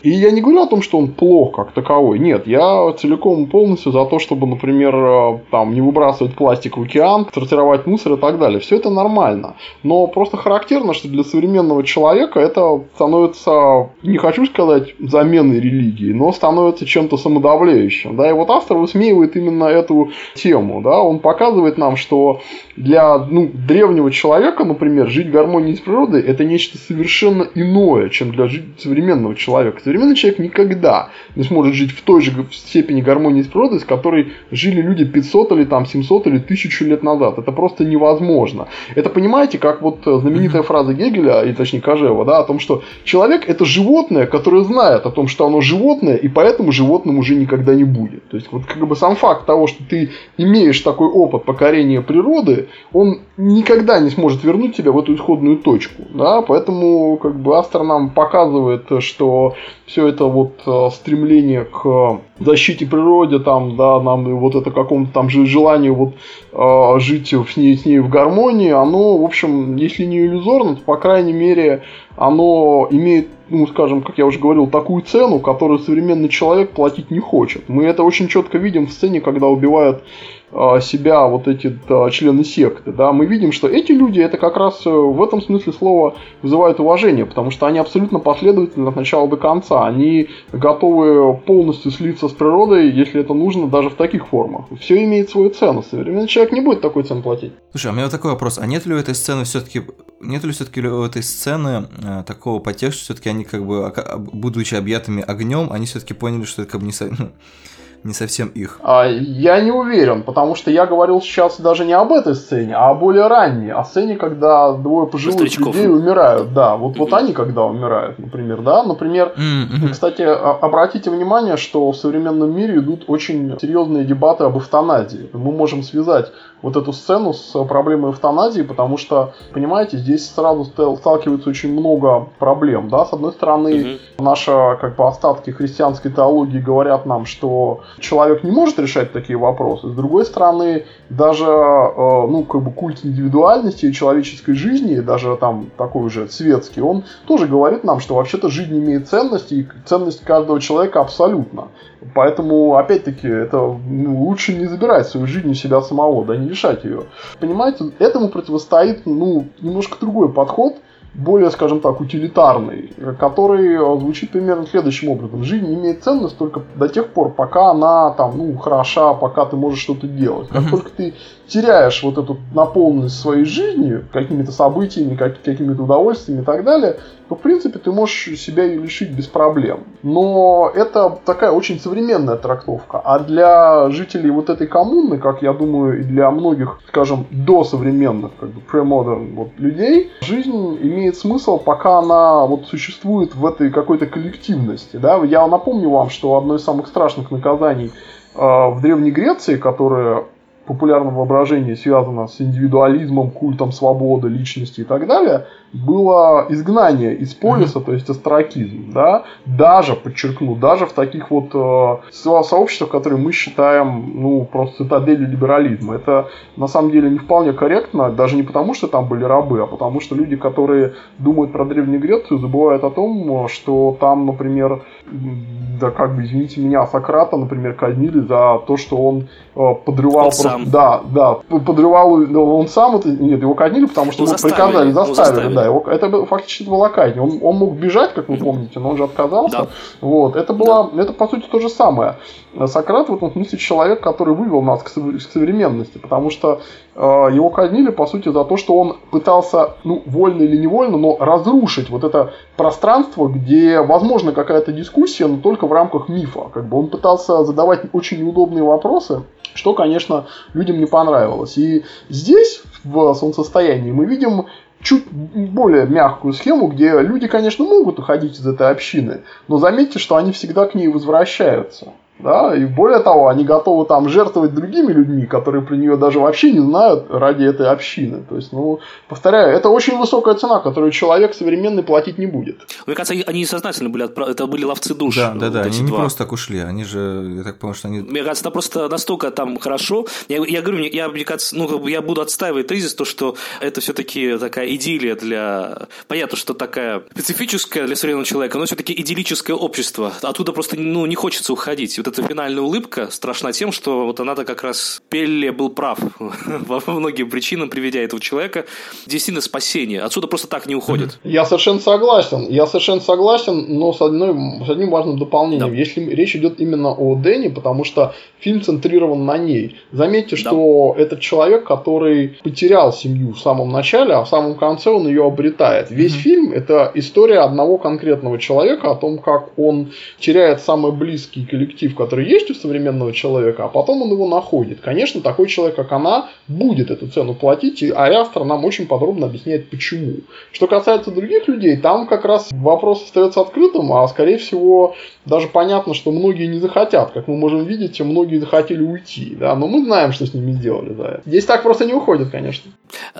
C: И я не говорю о том, что он плох как таковой. Нет, я целиком полностью за то, чтобы, например, э, там не выбрасывать пластик в океан, сортировать мусор и так далее. Все это нормально. Но просто характерно, что для современного человека это становится, не хочу сказать, заменой религии, но становится чем-то самодавляющим. Да, и вот автор высмеивает именно эту тему. Да? Он показывает нам, что для ну, древнего человека, например, жить в гармонии с природой – это нечто совершенно иное, чем для современного человека. Современный человек никогда не сможет жить в той же степени гармонии с природой, с которой жили люди 500 или там 700 или 1000 лет назад. Это просто невозможно. Это понимаете, как вот знаменитая фраза Гегеля, и точнее Кожева, да, о том, что человек – это животное, которое знает о том, что оно животное, и поэтому животным уже никогда не будет. То есть вот как бы сам факт того, что ты имеешь такой опыт покорения природы, он никогда не сможет вернуть тебя в эту исходную точку. Да? Поэтому как бы Астер нам показывает, что все это вот э, стремление к защите природы, там, да, нам вот это какому-то там же желанию вот э, жить с ней, с ней в гармонии, оно, в общем, если не иллюзорно, то, по крайней мере, оно имеет, ну, скажем, как я уже говорил, такую цену, которую современный человек платить не хочет. Мы это очень четко видим в сцене, когда убивают себя вот эти да, члены секты, да, мы видим, что эти люди это как раз э, в этом смысле слова вызывают уважение, потому что они абсолютно последовательны от начала до конца, они готовы полностью слиться с природой, если это нужно, даже в таких формах. Все имеет свою цену, современный человек не будет такой цены платить.
B: Слушай, а у меня вот такой вопрос, а нет ли у этой сцены все-таки, нет ли все-таки у этой сцены э, такого подтекста, все-таки они как бы, будучи объятыми огнем, они все-таки поняли, что это как бы не, не совсем их?
C: А, Я не уверен, потому что я говорил сейчас даже не об этой сцене, а о более ранней, о сцене, когда двое пожилых
A: Старичков.
C: людей умирают. Да, вот, вот они когда умирают, например, да. Например. Кстати, а- обратите внимание, что в современном мире идут очень серьезные дебаты об эвтаназии. Мы можем связать вот эту сцену с проблемой эвтаназии, потому что, понимаете, здесь сразу стал- сталкивается очень много проблем. Да? С одной стороны,
A: Мгм.
C: наши как бы, остатки христианской теологии говорят нам, что человек не может решать такие вопросы. С другой стороны, даже э, ну, как бы культ индивидуальности и человеческой жизни, даже там такой же светский, он тоже говорит нам, что вообще-то жизнь имеет ценность, и ценность каждого человека абсолютно. Поэтому, опять-таки, это ну, лучше не забирать свою жизнь у себя самого, да не решать ее. Понимаете, этому противостоит ну, немножко другой подход, более, скажем так, утилитарный, который звучит примерно следующим образом. Жизнь имеет ценность только до тех пор, пока она там, ну, хороша, пока ты можешь что-то делать. Как только ты теряешь вот эту наполненность своей жизни какими-то событиями, как- какими-то удовольствиями и так далее, в принципе, ты можешь себя и лишить без проблем. Но это такая очень современная трактовка. А для жителей вот этой коммуны, как я думаю, и для многих, скажем, досовременных, как бы pre-modern вот, людей, жизнь имеет смысл, пока она вот существует в этой какой-то коллективности. Да? Я напомню вам, что одно из самых страшных наказаний э, в Древней Греции, которое популярном воображении связано с индивидуализмом, культом свободы, личности и так далее, было изгнание из полиса, то есть астракизм, да, даже, подчеркну, даже в таких вот э, со- сообществах, которые мы считаем, ну, просто цитаделью либерализма. Это на самом деле не вполне корректно, даже не потому, что там были рабы, а потому что люди, которые думают про Древнюю Грецию, забывают о том, что там, например, да как бы, извините меня, Сократа, например, казнили за то, что он э, подрывал... Просто-
A: сам.
C: Да, да, подрывал, он сам это, нет, его казнили, потому что
A: Ну,
C: ему
A: заставили,
C: приказали,
A: ну,
C: заставили,
A: заставили.
C: да, его, это фактически была казнь. Он, он мог бежать, как вы помните, но он же отказался.
A: Да.
C: Вот, это было, это по сути то же самое. Сократ в этом смысле человек, который вывел нас к, сов- к современности, потому что э, его казнили, по сути, за то, что он пытался, ну, вольно или невольно, но разрушить вот это пространство, где возможна какая-то дискуссия, но только в рамках мифа. Как бы он пытался задавать очень неудобные вопросы, что, конечно, людям не понравилось. И здесь, в солнцестоянии, мы видим чуть более мягкую схему, где люди, конечно, могут уходить из этой общины, но заметьте, что они всегда к ней возвращаются. Да, и более того, они готовы там жертвовать другими людьми, которые про нее даже вообще не знают ради этой общины. То есть, ну, повторяю, это очень высокая цена, которую человек современный платить не будет.
A: Мне кажется, они- сознательно были отправ- это были ловцы душ.
B: Да, да, да,
A: вот эти
B: они не
A: два.
B: просто так ушли, они же, я так понял, что они...
A: Мне кажется, это просто настолько там хорошо. Я, я говорю, мне- я, мне кажется, ну, как бы я буду отстаивать тезис, то, что это все-таки такая идиллия для... Понятно, что такая специфическая для современного человека, но все-таки идиллическое общество. Оттуда просто ну, не хочется уходить. Вот эта финальная улыбка страшна тем, что вот она-то как раз Пелле был прав во многим причинам, приведя этого человека. Действительно спасение. Отсюда просто так не уходит.
C: Я совершенно согласен. Я совершенно согласен, но с, одной, с одним важным дополнением.
A: Да.
C: Если речь идет именно о Дэнни, потому что фильм центрирован на ней. Заметьте,
A: Да.
C: что этот человек, который потерял семью в самом начале, а в самом конце он ее обретает. Весь
B: Мгм.
C: фильм это история одного конкретного человека о том, как он теряет самый близкий коллектив, который есть у современного человека, а потом он его находит. Конечно, такой человек, как она, будет эту цену платить, и Ари автор нам очень подробно объясняет, почему. Что касается других людей, там как раз вопрос остается открытым, а скорее всего даже понятно, что многие не захотят. Как мы можем видеть, многие захотели уйти, да, но мы знаем, что с ними сделали за. Здесь так просто не уходит, конечно.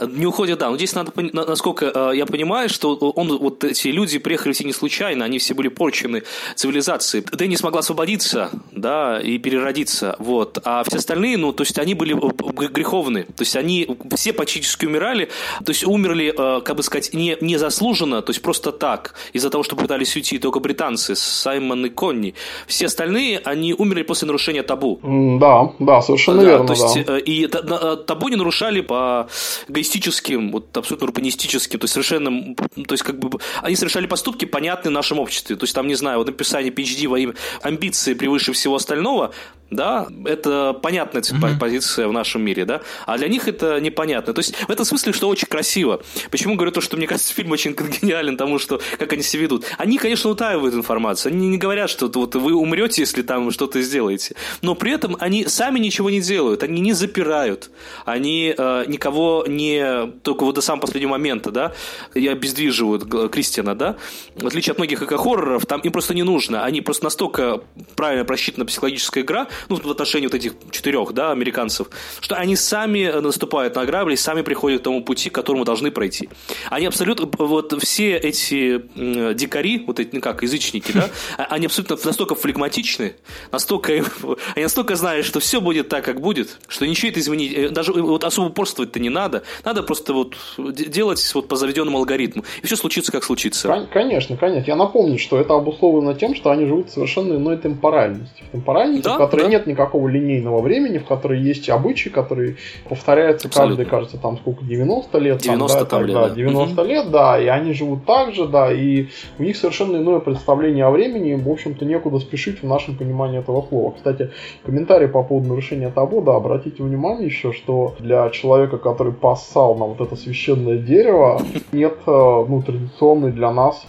A: Не уходит, да. Но здесь надо, насколько э, я понимаю, что он, вот эти люди приехали все не случайно, они все были порчены цивилизацией. Дэнни смогла освободиться, да, и переродиться, вот. А все остальные, ну, то есть они были э, греховны. То есть они все практически умирали, то есть умерли, э, как бы сказать, не, не заслуженно, то есть просто так, из-за того, что пытались уйти только британцы, Саймон и Конни. Все остальные, они умерли после нарушения табу.
C: Да, да, совершенно
A: Да,
C: верно,
A: то есть,
C: да.
A: э, И на- табу не нарушали по эгоистическим, вот абсолютно урбанистическим, то есть совершенно, то есть как бы они совершали поступки, понятные в нашем обществе. То есть там, не знаю, вот написание PhD во имя амбиции превыше всего остального, да, это понятная mm позиция в нашем мире, да, а для них это непонятно. То есть в этом смысле, что очень красиво. Почему говорю то, что мне кажется, фильм очень гениален тому, что как они себя ведут. Они, конечно, утаивают информацию, они не говорят, что вот вы умрете, если там что-то сделаете, но при этом они сами ничего не делают, они не запирают, они э, никого не, только вот до самого последнего момента, да, и обездвиживают Кристиана, да, в отличие от многих эко-хорроров, там им просто не нужно, они просто настолько правильно просчитана психологическая игра, ну, в отношении вот этих четырех, да, американцев, что они сами наступают на грабли, сами приходят к тому пути, к которому должны пройти. Они абсолютно, вот все эти дикари, вот эти, ну как, язычники, да, они абсолютно настолько флегматичны, настолько, они настолько знают, что все будет так, как будет, что ничего это изменить, э, даже вот особо упорствовать-то не надо, надо просто вот де- делать вот по заведенному алгоритму, и все случится, как случится.
C: Кон- Конечно, конечно. Я напомню, что это обусловлено тем, что они живут в совершенно иной темпоральности. В темпоральности,
A: Да,
C: в которой
A: да.
C: нет никакого линейного времени, в которой есть обычаи, которые повторяются
A: Абсолютно.
C: каждый, кажется, там сколько, 90 лет?
A: 90
C: да,
A: там лет,
C: да,
A: да.
C: 90 лет, да, и они живут так же, да, и у них совершенно иное представление о времени, в общем-то, некуда спешить в нашем понимании этого слова. Кстати, комментарий по поводу нарушения табу, да, обратите внимание еще, что для человека, который поссал на вот это священное дерево, нет, э, ну, традиционной для нас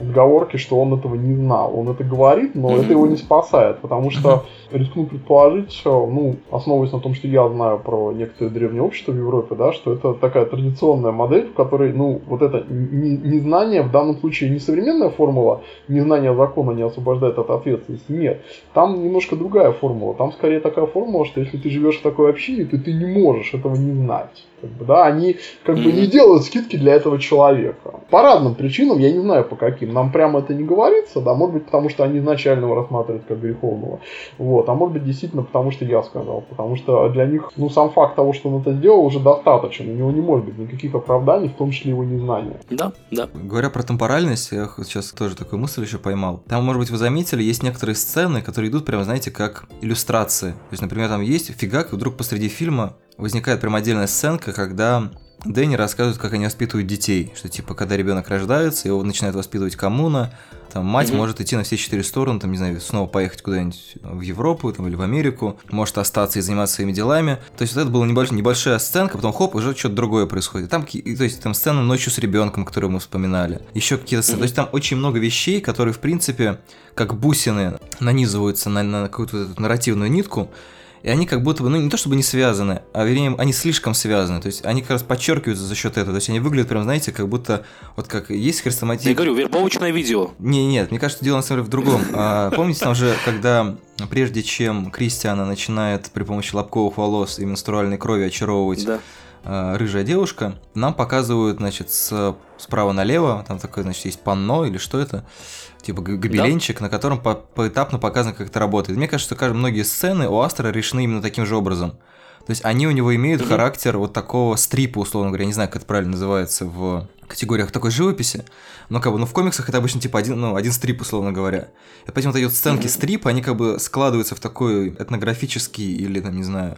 C: отговорки, что он этого не знал. Он это говорит, но это его не спасает, потому что рискну предположить, ну, основываясь на том, что я знаю про некоторые древние общества в Европе, да, что это такая традиционная модель, в которой, ну, вот это не- незнание в данном случае не современная формула, незнание закона не освобождает от ответственности, нет. Там немножко другая формула. Там скорее такая формула, что если ты живешь в такой общине, то ты не можешь этого не знать. Как бы, да, они как бы не делают скидки для этого человека. По разным причинам, я не знаю по каким. Нам прямо это не говорится, да, может быть, потому что они изначально его рассматривают как греховного. Вот, а может быть, действительно, потому что я сказал. Потому что для них, ну, сам факт того, что он это сделал, уже достаточен. У него не может быть никаких оправданий, в том числе его незнания.
A: Да, да.
B: Говоря про темпоральность, я сейчас тоже такую мысль еще поймал. Там, может быть, вы заметили, есть некоторые сцены, которые идут прямо, знаете, как иллюстрации. То есть, например, там есть фигак, и вдруг посреди фильма возникает прям отдельная сценка, когда Дэнни рассказывает, как они воспитывают детей. Что, типа, когда ребенок рождается, его начинает воспитывать коммуна, там мать
A: Мгм.
B: может идти на все четыре стороны, там, не знаю, снова поехать куда-нибудь в Европу там, или в Америку, может остаться и заниматься своими делами. То есть вот это была небольш- небольшая сценка, потом хоп, уже что-то другое происходит. Там, и, то есть там сцена ночью с ребенком, которую мы вспоминали. Еще какие-то сцены. То есть там очень много вещей, которые, в принципе, как бусины нанизываются на, на какую-то эту нарративную нитку, и они как будто бы, ну не то чтобы не связаны, а вернее, они слишком связаны. То есть они как раз подчеркиваются за счет этого. То есть они выглядят прям, знаете, как будто вот как есть хрестоматия.
A: Я говорю, вербовочное видео.
B: Не, нет, мне кажется, дело на самом деле в другом. А, помните, там же, когда прежде чем Кристиана начинает при помощи лобковых волос и менструальной крови очаровывать
A: Да.
B: А, рыжая девушка, нам показывают, значит, с, справа налево, там такое, значит, есть панно или что это, типа гобеленчик, на котором по- поэтапно показано, как это работает. Мне кажется, что многие сцены у Астра решены именно таким же образом. То есть они у него имеют
A: Мгм.
B: характер вот такого стрипа, условно говоря, я не знаю, как это правильно называется в категориях такой живописи, но как бы, ну в комиксах это обычно типа один, ну, один стрип, условно говоря. И поэтому вот эти вот сценки
A: Мгм.
B: стрипа, они как бы складываются в такой этнографический или, там, не знаю,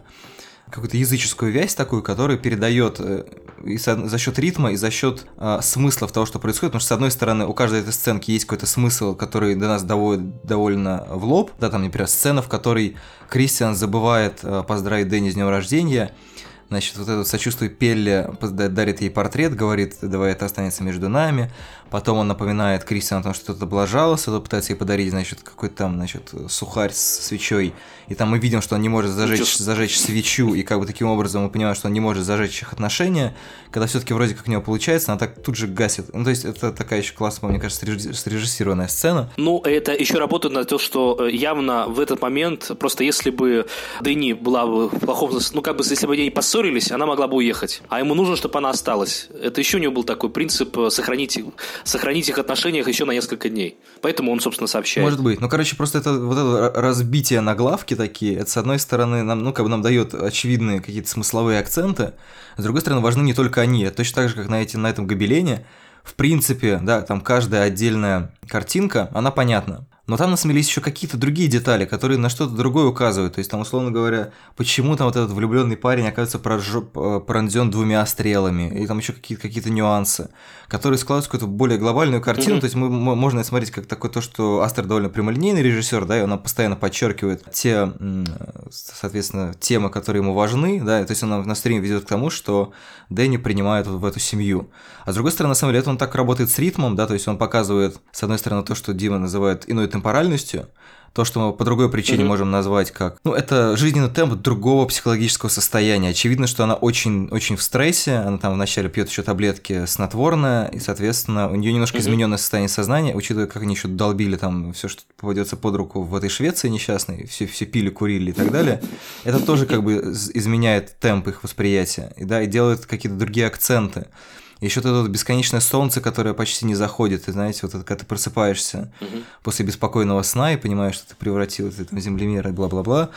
B: какую-то языческую вязь такую, которая передает э, и за счет ритма, и за счет э, смыслов того, что происходит. Потому что, с одной стороны, у каждой этой сценки есть какой-то смысл, который до нас доводит довольно в лоб. Да, там, например, сцена, в которой Кристиан забывает э, поздравить Дэнни с днем рождения. Значит, вот этот сочувствие Пелли позда- дарит ей портрет, говорит, давай это останется между нами. Потом он напоминает Кристиану о том, что тот облажался, тот пытается ей подарить, значит, какой-то там, значит, сухарь с свечой. И там мы видим, что он не может зажечь,
A: Ничего.
B: зажечь свечу, и как бы таким образом мы понимаем, что он не может зажечь их отношения. Когда все-таки вроде как у него получается, она так тут же гасит. Ну, то есть это такая еще классная, мне кажется, среж- срежиссированная сцена.
A: Ну, это еще работает на то, что э, явно в этот момент, просто если бы Дэнни была бы в плохом... Ну, как бы, если бы они поссорились, она могла бы уехать. А ему нужно, чтобы она осталась. Это еще у него был такой принцип э, сохранить, сохранить их отношениях еще на несколько дней. Поэтому он, собственно, сообщает.
B: Может быть. Ну, короче, просто это вот это разбитие на главки такие, это, с одной стороны, нам, ну, как бы нам дает очевидные какие-то смысловые акценты, с другой стороны, важны не только они. Это точно так же, как на, эти, на этом гобелене. В принципе, да, там каждая отдельная картинка, она понятна. Но там, на самом деле, есть еще какие-то другие детали, которые на что-то другое указывают. То есть, там, условно говоря, почему там вот этот влюбленный парень оказывается прожё- пронзен двумя стрелами, и там еще какие-то какие нюансы, которые складываются в какую-то более глобальную картину.
A: Мгм.
B: То есть, мы, м- можно смотреть как такое то, что Астер довольно прямолинейный режиссер, да, и он постоянно подчеркивает те, соответственно, темы, которые ему важны, да, то есть он на стриме ведет к тому, что Дэнни принимает в эту семью. А с другой стороны, на самом деле, это он так работает с ритмом, да, то есть он показывает, с одной стороны, то, что Дима называет иной темпоральностью, то, что мы по другой причине
A: Мгм.
B: можем назвать как... Ну, это жизненный темп другого психологического состояния. Очевидно, что она очень, очень в стрессе, она там вначале пьет еще таблетки снотворное, и, соответственно, у нее немножко
A: Мгм.
B: измененное состояние сознания, учитывая, как они еще долбили там все, что попадется под руку в этой Швеции несчастной, все, все пили, курили и так далее. Это тоже как бы изменяет темп их восприятия, и, да, и делает какие-то другие акценты. Еще вот это вот бесконечное солнце, которое почти не заходит, и знаете, вот это, когда ты просыпаешься
A: Мгм.
B: после беспокойного сна и понимаешь, что ты превратился там, в землемер и бла-бла-бла,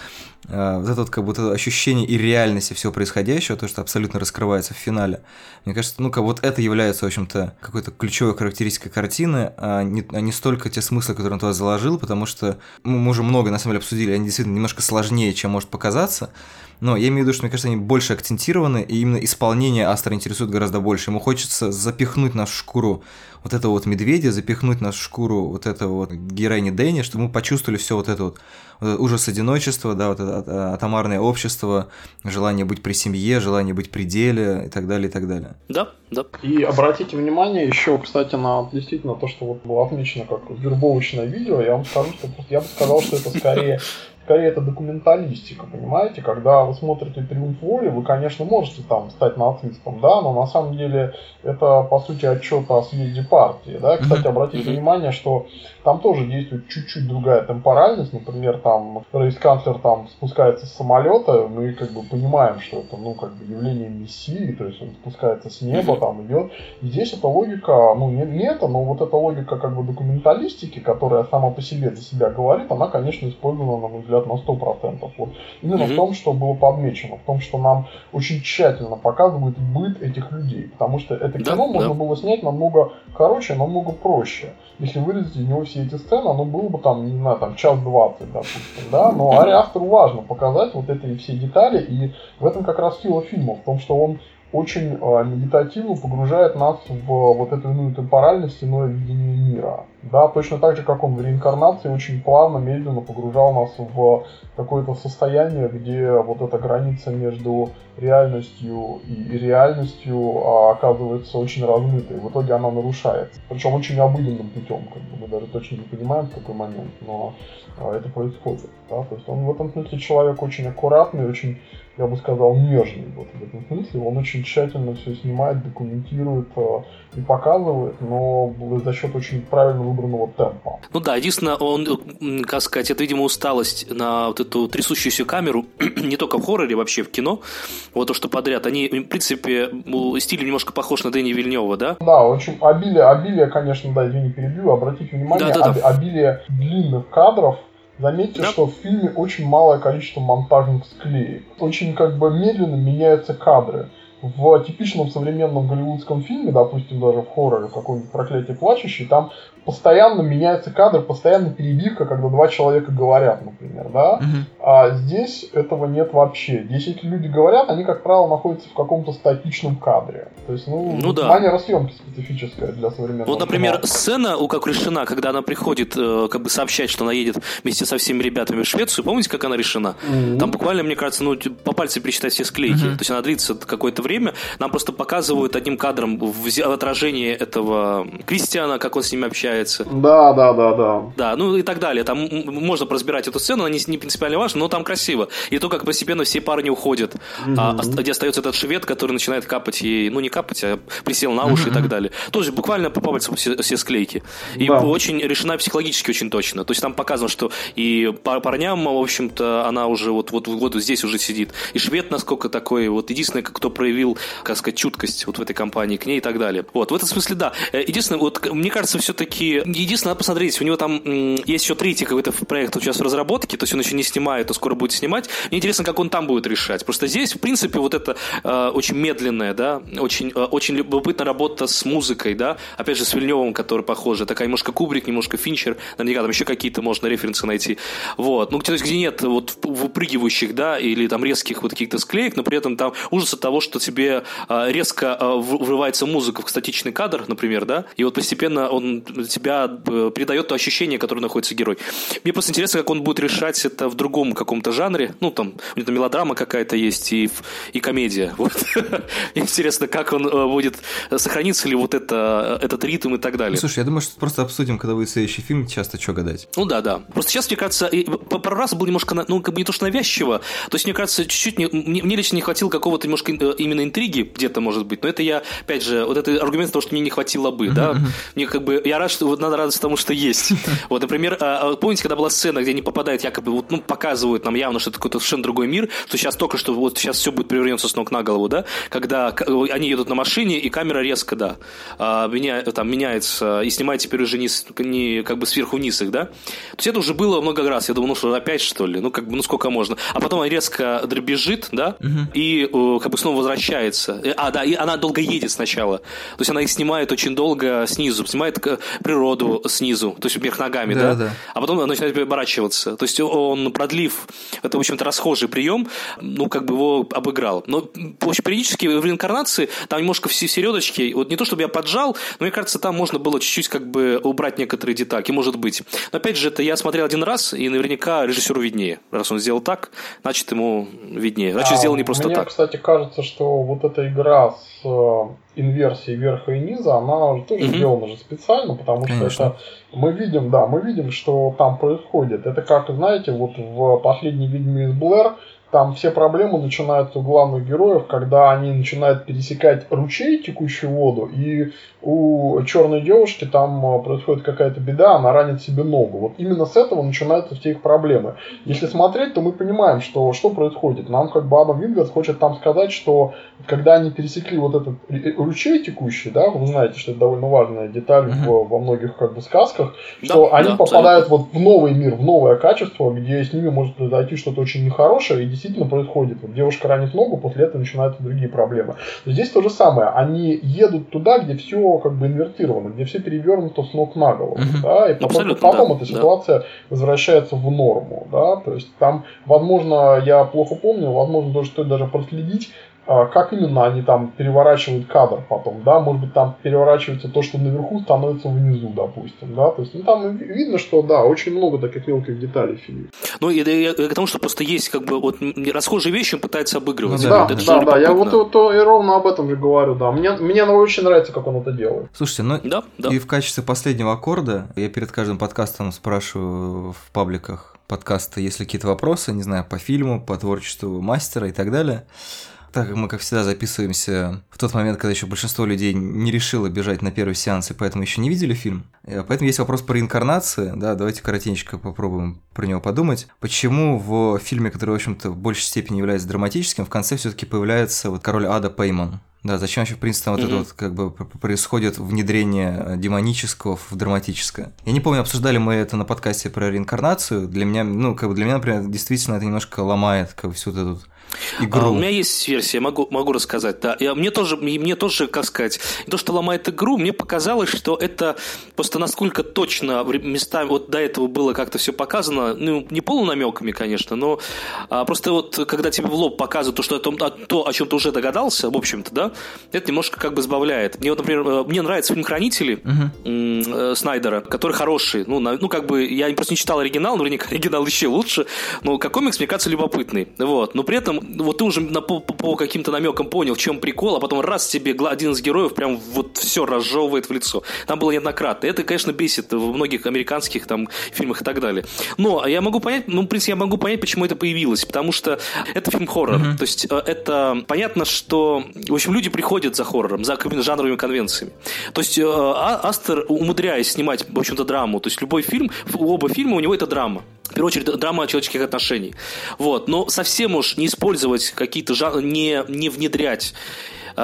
B: вот это вот как будто ощущение и реальности всего происходящего, то, что абсолютно раскрывается в финале, мне кажется, ну, как вот это является, в общем-то, какой-то ключевой характеристикой картины, а не, а не столько те смыслы, которые он туда заложил, потому что мы, мы уже много, на самом деле, обсудили, они действительно немножко сложнее, чем может показаться, но я имею в виду, что, мне кажется, они больше акцентированы, и именно исполнение Астра интересует гораздо больше. Ему хочется запихнуть нашу шкуру вот этого вот медведя, запихнуть нашу шкуру вот этого вот героини Дэнни, чтобы мы почувствовали все вот это вот, вот этот ужас одиночества, да, вот это а- атомарное общество, желание быть при семье, желание быть при деле и так далее, и так далее.
A: Да, да.
C: И обратите внимание еще, кстати, на действительно то, что вот было отмечено как вербовочное видео. Я вам скажу, что я бы сказал, что это скорее скорее это документалистика, понимаете? Когда вы смотрите «Триумф воли», вы, конечно, можете там стать нацистом, да, но на самом деле это, по сути, отчет о съезде партии, да. Кстати, обратите внимание, что там тоже действует чуть-чуть другая темпоральность, например, там рейс-канцлер там спускается с самолета, мы как бы понимаем, что это, ну, как бы явление мессии, то есть он спускается с неба, там идет. И здесь эта логика, ну, не, не это, но вот эта логика как бы документалистики, которая сама по себе за себя говорит, она, конечно, использована, на мой взгляд, на 100%. Вот. Именно
A: Мгм.
C: в том, что было подмечено, в том, что нам очень тщательно показывают быт этих людей, потому что это
A: Да,
C: кино можно
A: да.
C: было снять намного короче, намного проще. Если вырезать из него все эти сцены, оно было бы там, не знаю, там час двадцать, допустим, да, но Астеру важно показать вот эти все детали, и в этом как раз сила фильма, в том, что он очень э, медитативно погружает нас в вот эту иную темпоральность, иное видение мира. Да, точно так же, как он в реинкарнации очень плавно, медленно погружал нас в какое-то состояние, где вот эта граница между реальностью и реальностью а, оказывается очень размытой. В итоге она нарушается. Причем очень обыденным путем. Как бы мы даже точно не понимаем в какой момент, но а, это происходит. Да? То есть он в этом смысле человек очень аккуратный, очень, я бы сказал, нежный. Вот в этом смысле. Он очень тщательно все снимает, документирует а, и показывает, но за счет очень правильно выбранного темпа.
A: Ну да, единственное, он, м, как сказать, это, видимо, усталость на вот эту трясущуюся камеру, не только в хорроре, вообще в кино, вот то, что подряд. Они, в принципе, стилем немножко похож на Дэни Вильнева, да?
C: Да, очень обилие, обилие, конечно, да, извини, перебью, обратите внимание,
A: Да-да-да.
C: об- обилие длинных кадров. Заметьте,
A: Да.
C: что в фильме очень малое количество монтажных склеек. Очень как бы медленно меняются кадры. В типичном современном голливудском фильме, допустим, даже в хорроре какой-нибудь «Проклятие плачущий», там постоянно меняется кадр, постоянно перебивка, когда два человека говорят, например, да? А здесь этого нет вообще. Здесь эти люди говорят, они, как правило, находятся в каком-то статичном кадре. То есть, ну,
A: Ну да.
C: манера съемки специфическая для современного
A: Вот, например,
C: кино.
A: сцена, у как решена, когда она приходит, э, как бы сообщать, что она едет вместе со всеми ребятами в Швецию, помните, как она решена?
C: Мгм.
A: Там буквально, мне кажется, ну, по пальцам пересчитать все склейки. То есть она длится какое-то время. Нам просто показывают одним кадром в отражение этого Кристиана, как он с ними общается.
C: Да, да, да, да.
A: Да, ну и так далее. Там можно разбирать эту сцену, она не, не принципиально важна, но там красиво. И то, как постепенно все парни уходят, а ост- где остается этот швед, который начинает капать ей, ну не капать, а присел на уши и так далее. Тоже буквально по пальцам все, все склейки. И
C: Да.
A: очень решена психологически очень точно. То есть там показано, что и пар- парням, в общем-то, она уже вот, вот, вот здесь уже сидит. И швед насколько такой, вот единственный, кто проявил, как сказать, чуткость вот в этой компании к ней и так далее. Вот, в этом смысле, да. Э, Единственное, вот мне кажется, все-таки все-таки... Единственное, надо посмотреть, у него там есть еще третий какой-то проект сейчас в разработке, то есть он еще не снимает, а скоро будет снимать. Мне интересно, как он там будет решать. Просто здесь, в принципе, вот это э, очень медленная, да, очень, э, очень любопытная работа с музыкой, да, опять же, с Вильневым, который похоже, такая немножко Кубрик, немножко Финчер, наверняка там еще какие-то можно референсы найти. Вот. Ну, то есть, где нет вот выпрыгивающих, да, или там резких вот каких-то склеек, но при этом там ужас от того, что тебе э, резко э, врывается музыка в статичный кадр, например, да, и вот постепенно он тебя э, передает то ощущение, которое находится герой. Мне просто интересно, как он будет решать это в другом каком-то жанре. Ну, там, у него там мелодрама какая-то есть и, и комедия. Вот. Интересно, как он э, будет, сохранится ли вот это, этот ритм и так далее.
B: Ну, слушай, я думаю, что просто обсудим, когда будет следующий фильм, часто что гадать.
A: Ну да, да. Просто сейчас, мне кажется, и пару раз был немножко, ну, как бы не то, что навязчиво, то есть, мне кажется, чуть-чуть, не- мне, мне лично не хватило какого-то немножко э, именно интриги где-то, может быть, но это я, опять же, вот это аргумент того, что мне не хватило бы, да, мне как бы, я рад, что вот надо радоваться тому, что есть. Вот, например, а, а, помните, когда была сцена, где они попадают, якобы, вот, ну, показывают нам явно, что это какой-то совершенно другой мир, что сейчас только что, вот сейчас все будет перевернется с ног на голову, да, когда они едут на машине, и камера резко, да, а, меня, там, меняется, и снимает теперь уже не, не как бы сверху вниз их, да. То есть это уже было много раз. Я думал, ну что, опять что ли? Ну, как бы, ну сколько можно? А потом она резко дребезжит, да, и э, как бы снова возвращается. А, да, и она долго едет сначала. То есть она их снимает очень долго снизу, снимает природу снизу, то есть вверх ногами,
B: Да,
A: да.
B: да.
A: А потом начинает оборачиваться. То есть он, продлив, это, в общем-то, расхожий прием, ну, как бы его обыграл. Но, в общем, периодически в реинкарнации там немножко все середочки, вот не то, чтобы я поджал, но мне кажется, там можно было чуть-чуть как бы убрать некоторые детальки, может быть. Но, опять же, это я смотрел один раз, и наверняка режиссеру виднее. Раз он сделал так, значит, ему виднее. Значит,
C: А,
A: сделал не просто
C: Мне,
A: так.
C: кстати, кажется, что вот эта игра с э, инверсией верха и низа, она тоже сделана же специально, потому
B: Конечно.
C: что это мы видим, да, мы видим, что там происходит. Это как, знаете, вот в последней «Ведьме из Блэр» там все проблемы начинаются у главных героев, когда они начинают пересекать ручей, текущую воду, и у черной девушки там э, происходит какая-то беда, она ранит себе ногу. Вот именно с этого начинаются все их проблемы. Если смотреть, то мы понимаем, что, что происходит. Нам как бы Адам Вингас хочет там сказать, что когда они пересекли вот этот р- ручей текущий, да, вы знаете, что это довольно важная деталь
B: Мгм.
C: в- во многих как бы сказках,
A: Да,
C: что они
A: да,
C: попадают вот в новый мир, в новое качество, где с ними может произойти что-то очень нехорошее, и действительно происходит. Вот девушка ранит ногу, после этого начинаются другие проблемы. Здесь то же самое. Они едут туда, где все как бы инвертировано, где все перевернуто с ног на голову.
B: Мгм.
C: Да, и потом,
A: Абсолютно,
C: потом
A: да,
C: эта
A: да.
C: ситуация возвращается в норму. Да? То есть там, возможно, я плохо помню, возможно, даже стоит даже проследить, как именно они там переворачивают кадр потом, да, может быть, там переворачивается то, что наверху, становится внизу, допустим, да, то есть, ну, там ви- видно, что, да, очень много таких мелких деталей в фильме.
A: Ну, и, и- и к тому, что просто есть как бы вот расхожие вещи он пытается обыгрывать.
B: Ну
C: Да,
A: Вот это
C: да, да, я вот, то и ровно об этом же говорю, да, мне, мне очень нравится, как он это делает.
B: Слушайте, ну
A: Да, да.
B: и в качестве последнего аккорда я перед каждым подкастом спрашиваю в пабликах подкаста, есть ли какие-то вопросы, не знаю, по фильму, по творчеству мастера и так далее. Так как мы, как всегда, записываемся в тот момент, когда еще большинство людей не решило бежать на первый сеанс, и поэтому еще не видели фильм. Э, Поэтому есть вопрос по реинкарнации. Да, давайте коротенько попробуем про него подумать. Почему в фильме, который, в общем-то, в большей степени является драматическим, в конце все-таки появляется вот король ада Пейман? Да, зачем вообще, в принципе, там вот это
A: Мгм.
B: вот как бы происходит внедрение э, демонического в драматическое. Я не помню, обсуждали мы это на подкасте про реинкарнацию. Для меня, ну, как бы для меня, например, действительно это немножко ломает как бы всю эту игру.
A: А, у меня есть версия, могу, могу рассказать. Да. Я, мне, тоже, мне тоже, как сказать, то, что ломает игру, мне показалось, что это просто насколько точно местами, вот до этого было как-то все показано, ну, не полунамеками, конечно, но а, просто вот когда тебе в лоб показывают то, что о том, о, то, о чем ты уже догадался, в общем-то, да, это немножко как бы сбавляет. Мне вот, например, э, мне нравится фильм «Хранители» э, Снайдера, который хороший. Ну, на- ну, как бы, я просто не читал оригинал, наверняка оригинал еще лучше, но как комикс, мне кажется, любопытный. Вот. Но при этом, вот ты уже на- по, по- каким-то намекам понял, в чем прикол, а потом раз тебе один из героев прям вот все разжевывает в лицо. Там было неоднократно. Это, конечно, бесит в многих американских там фильмах и так далее. Но я могу понять, ну, в принципе, я могу понять, почему это появилось, потому что это фильм хоррор. То есть э, это понятно, что, в общем, люди приходят за хоррором, за жанровыми конвенциями. То есть э, А- Астер, умудряясь снимать, в общем-то, драму, то есть любой фильм, оба фильма у него это драма. В первую очередь, драма человеческих отношений. Вот. Но совсем уж не использовать какие-то жанры, не, не внедрять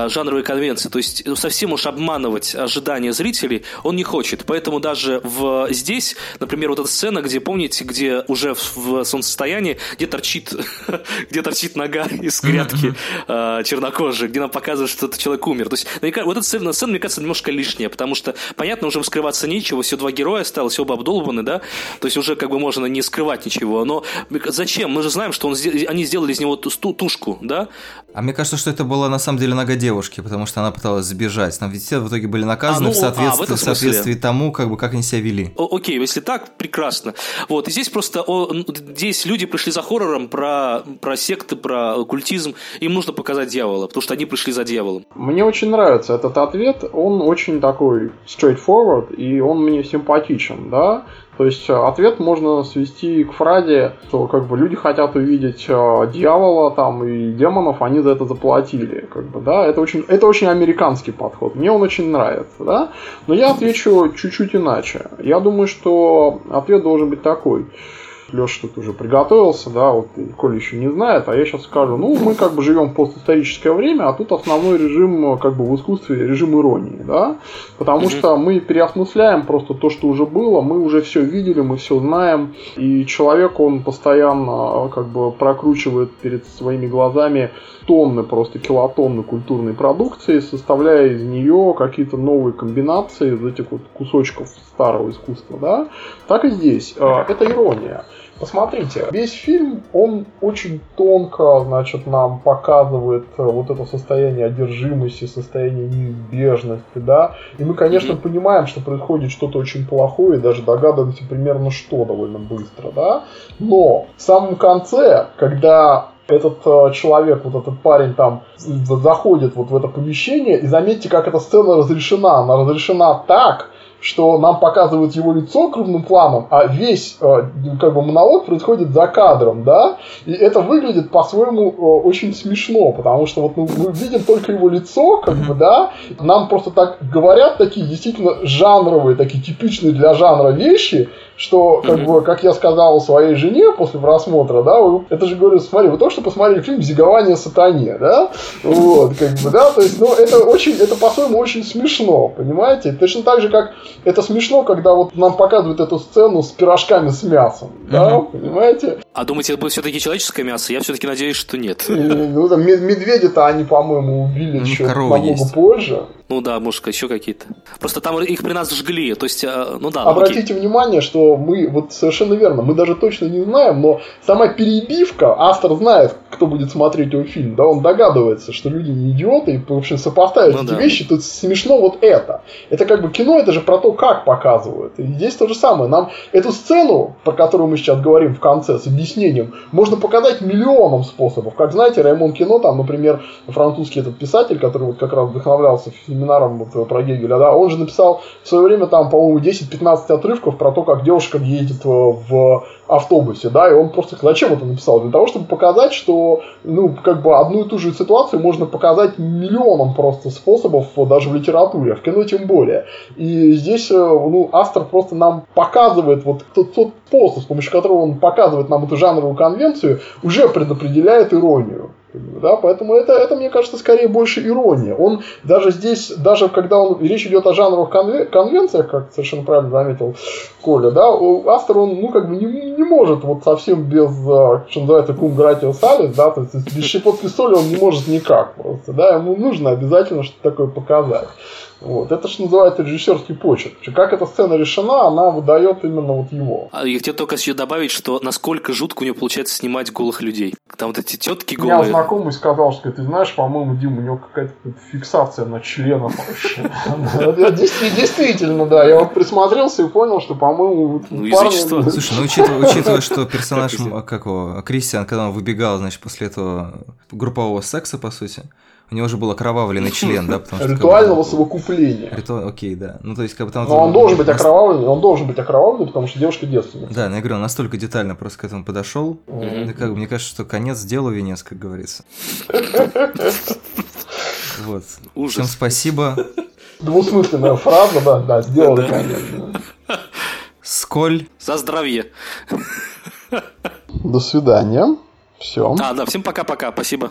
A: жанровые конвенции. То есть ну, совсем уж обманывать ожидания зрителей он не хочет. Поэтому даже в, здесь, например, вот эта сцена, где, помните, где уже в, в солнцестоянии, где торчит, где торчит нога из грядки э, чернокожей, где нам показывают, что этот человек умер. То есть вот эта сцена, сцена, мне кажется, немножко лишняя, потому что, понятно, уже скрываться нечего, все два героя осталось, оба обдолбаны, да, то есть уже как бы можно не скрывать ничего, но зачем? Мы же знаем, что он, они сделали из него ту- ту- тушку, да,
B: А мне кажется, что это была на самом деле нога девушки, потому что она пыталась сбежать. Там ведь все в итоге были наказаны
A: А, ну,
B: в, соответствии,
A: а, в
B: в соответствии тому, как бы как они себя вели.
A: О- окей, если так, прекрасно. Вот, и здесь просто, о, здесь люди пришли за хоррором про, про секты, про оккультизм, им нужно показать дьявола, потому что они пришли за дьяволом.
C: Мне очень нравится этот ответ, он очень такой straightforward, и он мне симпатичен, да. То есть э, ответ можно свести к фразе, что как бы люди хотят увидеть э, дьявола там и демонов, они за это заплатили, как бы, да. Это очень, это очень американский подход. Мне он очень нравится, да. Но я отвечу чуть-чуть иначе. Я думаю, что ответ должен быть такой. Леша тут уже приготовился, да, вот Коля еще не знает, а я сейчас скажу, ну, мы как бы живем в постисторическое время, а тут основной режим, э, как бы в искусстве, режим иронии, да, потому что мы переосмысляем просто то, что уже было, мы уже все видели, мы все знаем, и человек, он постоянно, э, как бы, прокручивает перед своими глазами тонны, просто килотонны культурной продукции, составляя из нее какие-то новые комбинации из этих вот кусочков старого искусства, да, так и здесь. Э, Это ирония. Посмотрите, весь фильм, он очень тонко, значит, нам показывает э, вот это состояние одержимости, состояние неизбежности, да, и мы, конечно,
A: Мгм.
C: понимаем, что происходит что-то очень плохое, и даже догадываемся примерно что довольно быстро, да, но в самом конце, когда этот э, человек, вот этот парень там заходит вот в это помещение, и заметьте, как эта сцена разрешена. Она разрешена так, что нам показывают его лицо крупным планом, а весь э, как бы монолог происходит за кадром, да, и это выглядит по-своему э, очень смешно, потому что вот мы, мы видим только его лицо, как бы, да, нам просто так говорят такие действительно жанровые, такие типичные для жанра вещи, что, как бы, как я сказал своей жене после просмотра, да, вы- это же говорю, смотри, вы только что посмотрели фильм «Зигование сатане», да, вот, как бы, да, то есть, ну, это очень, это по-своему очень смешно, понимаете, точно так же, как это смешно, когда вот нам показывают эту сцену с пирожками с мясом, да, понимаете,
A: А думаете, это будет все-таки человеческое мясо? Я все-таки надеюсь, что нет.
C: Ну, там, мед- медведя-то они, по-моему, убили
B: Ну,
C: еще намного позже.
A: Ну да, может, еще какие-то. Просто там их при нас жгли, то есть, э, ну да, ну, окей.
C: Обратите внимание, что мы, вот совершенно верно, мы даже точно не знаем, но сама перебивка, автор знает, кто будет смотреть его фильм, да, он догадывается, что люди не идиоты, и, в общем, сопоставить
A: Ну
C: эти
A: да.
C: вещи, тут смешно вот это. Это как бы кино, это же про то, как показывают. И здесь то же самое. Нам эту сцену, про которую мы сейчас говорим в конце, с объяснением, можно показать миллионом способов. Как знаете, Раймон Кино, там, например, французский этот писатель, который вот как раз вдохновлялся семинаром вот про Гегеля, да, он же написал в свое время там, по-моему, 10-15 отрывков про то, как девушка едет э, в автобусе, да, и он просто зачем это написал? Для того, чтобы показать, что, ну, как бы одну и ту же ситуацию можно показать миллионом просто способов, даже в литературе, а в кино тем более. И здесь, э, ну, автор просто нам показывает вот тот, тот способ, с помощью которого он показывает нам эту жанровую конвенцию, уже предопределяет иронию. Да, поэтому это, это, мне кажется, скорее больше ирония. Он даже здесь, даже когда он, речь идет о жанровых конве- конвенциях, как совершенно правильно заметил Коля, да, автор, он, ну, как бы не, не может вот совсем без, а, что называется, кум гратио салис, да, то есть без щепотки соли он не может никак просто, да, ему нужно обязательно что-то такое показать. Вот. Это что называется режиссерский почерк. Как эта сцена решена, она выдает именно вот его.
A: А Я хотел только еще добавить, что насколько жутко у него получается снимать голых людей. Там вот эти тетки
C: У меня
A: голые.
C: знакомый сказал, что ты знаешь, по-моему, Дим, у него какая-то фиксация на членах вообще. Действительно, да. Я вот присмотрелся и понял, что, по-моему,
A: Ну, язычество.
B: Слушай, ну учитывая, что персонаж, м, как его, Кристиан, когда он выбегал, значит, после этого группового секса, по сути, у него же был окровавленный член, да? Потому что, как бы,
C: ритуального совокупления.
B: Ритуал, окей, да. Ну, то есть, как бы там...
C: Но он должен быть окровавленный, он должен быть окровавленный, потому что девушка девственница.
B: Да, ну, я говорю, он настолько детально просто к этому подошел.
A: Мгм.
B: И как бы, мне кажется, что конец делу венец, как говорится. Вот.
A: Ужас.
B: Всем спасибо.
C: Двусмысленная фраза, да, да, сделали,
A: Да.
C: конечно.
B: Сколь.
A: За здравие.
C: До свидания. Все.
A: А, да, всем пока-пока, спасибо.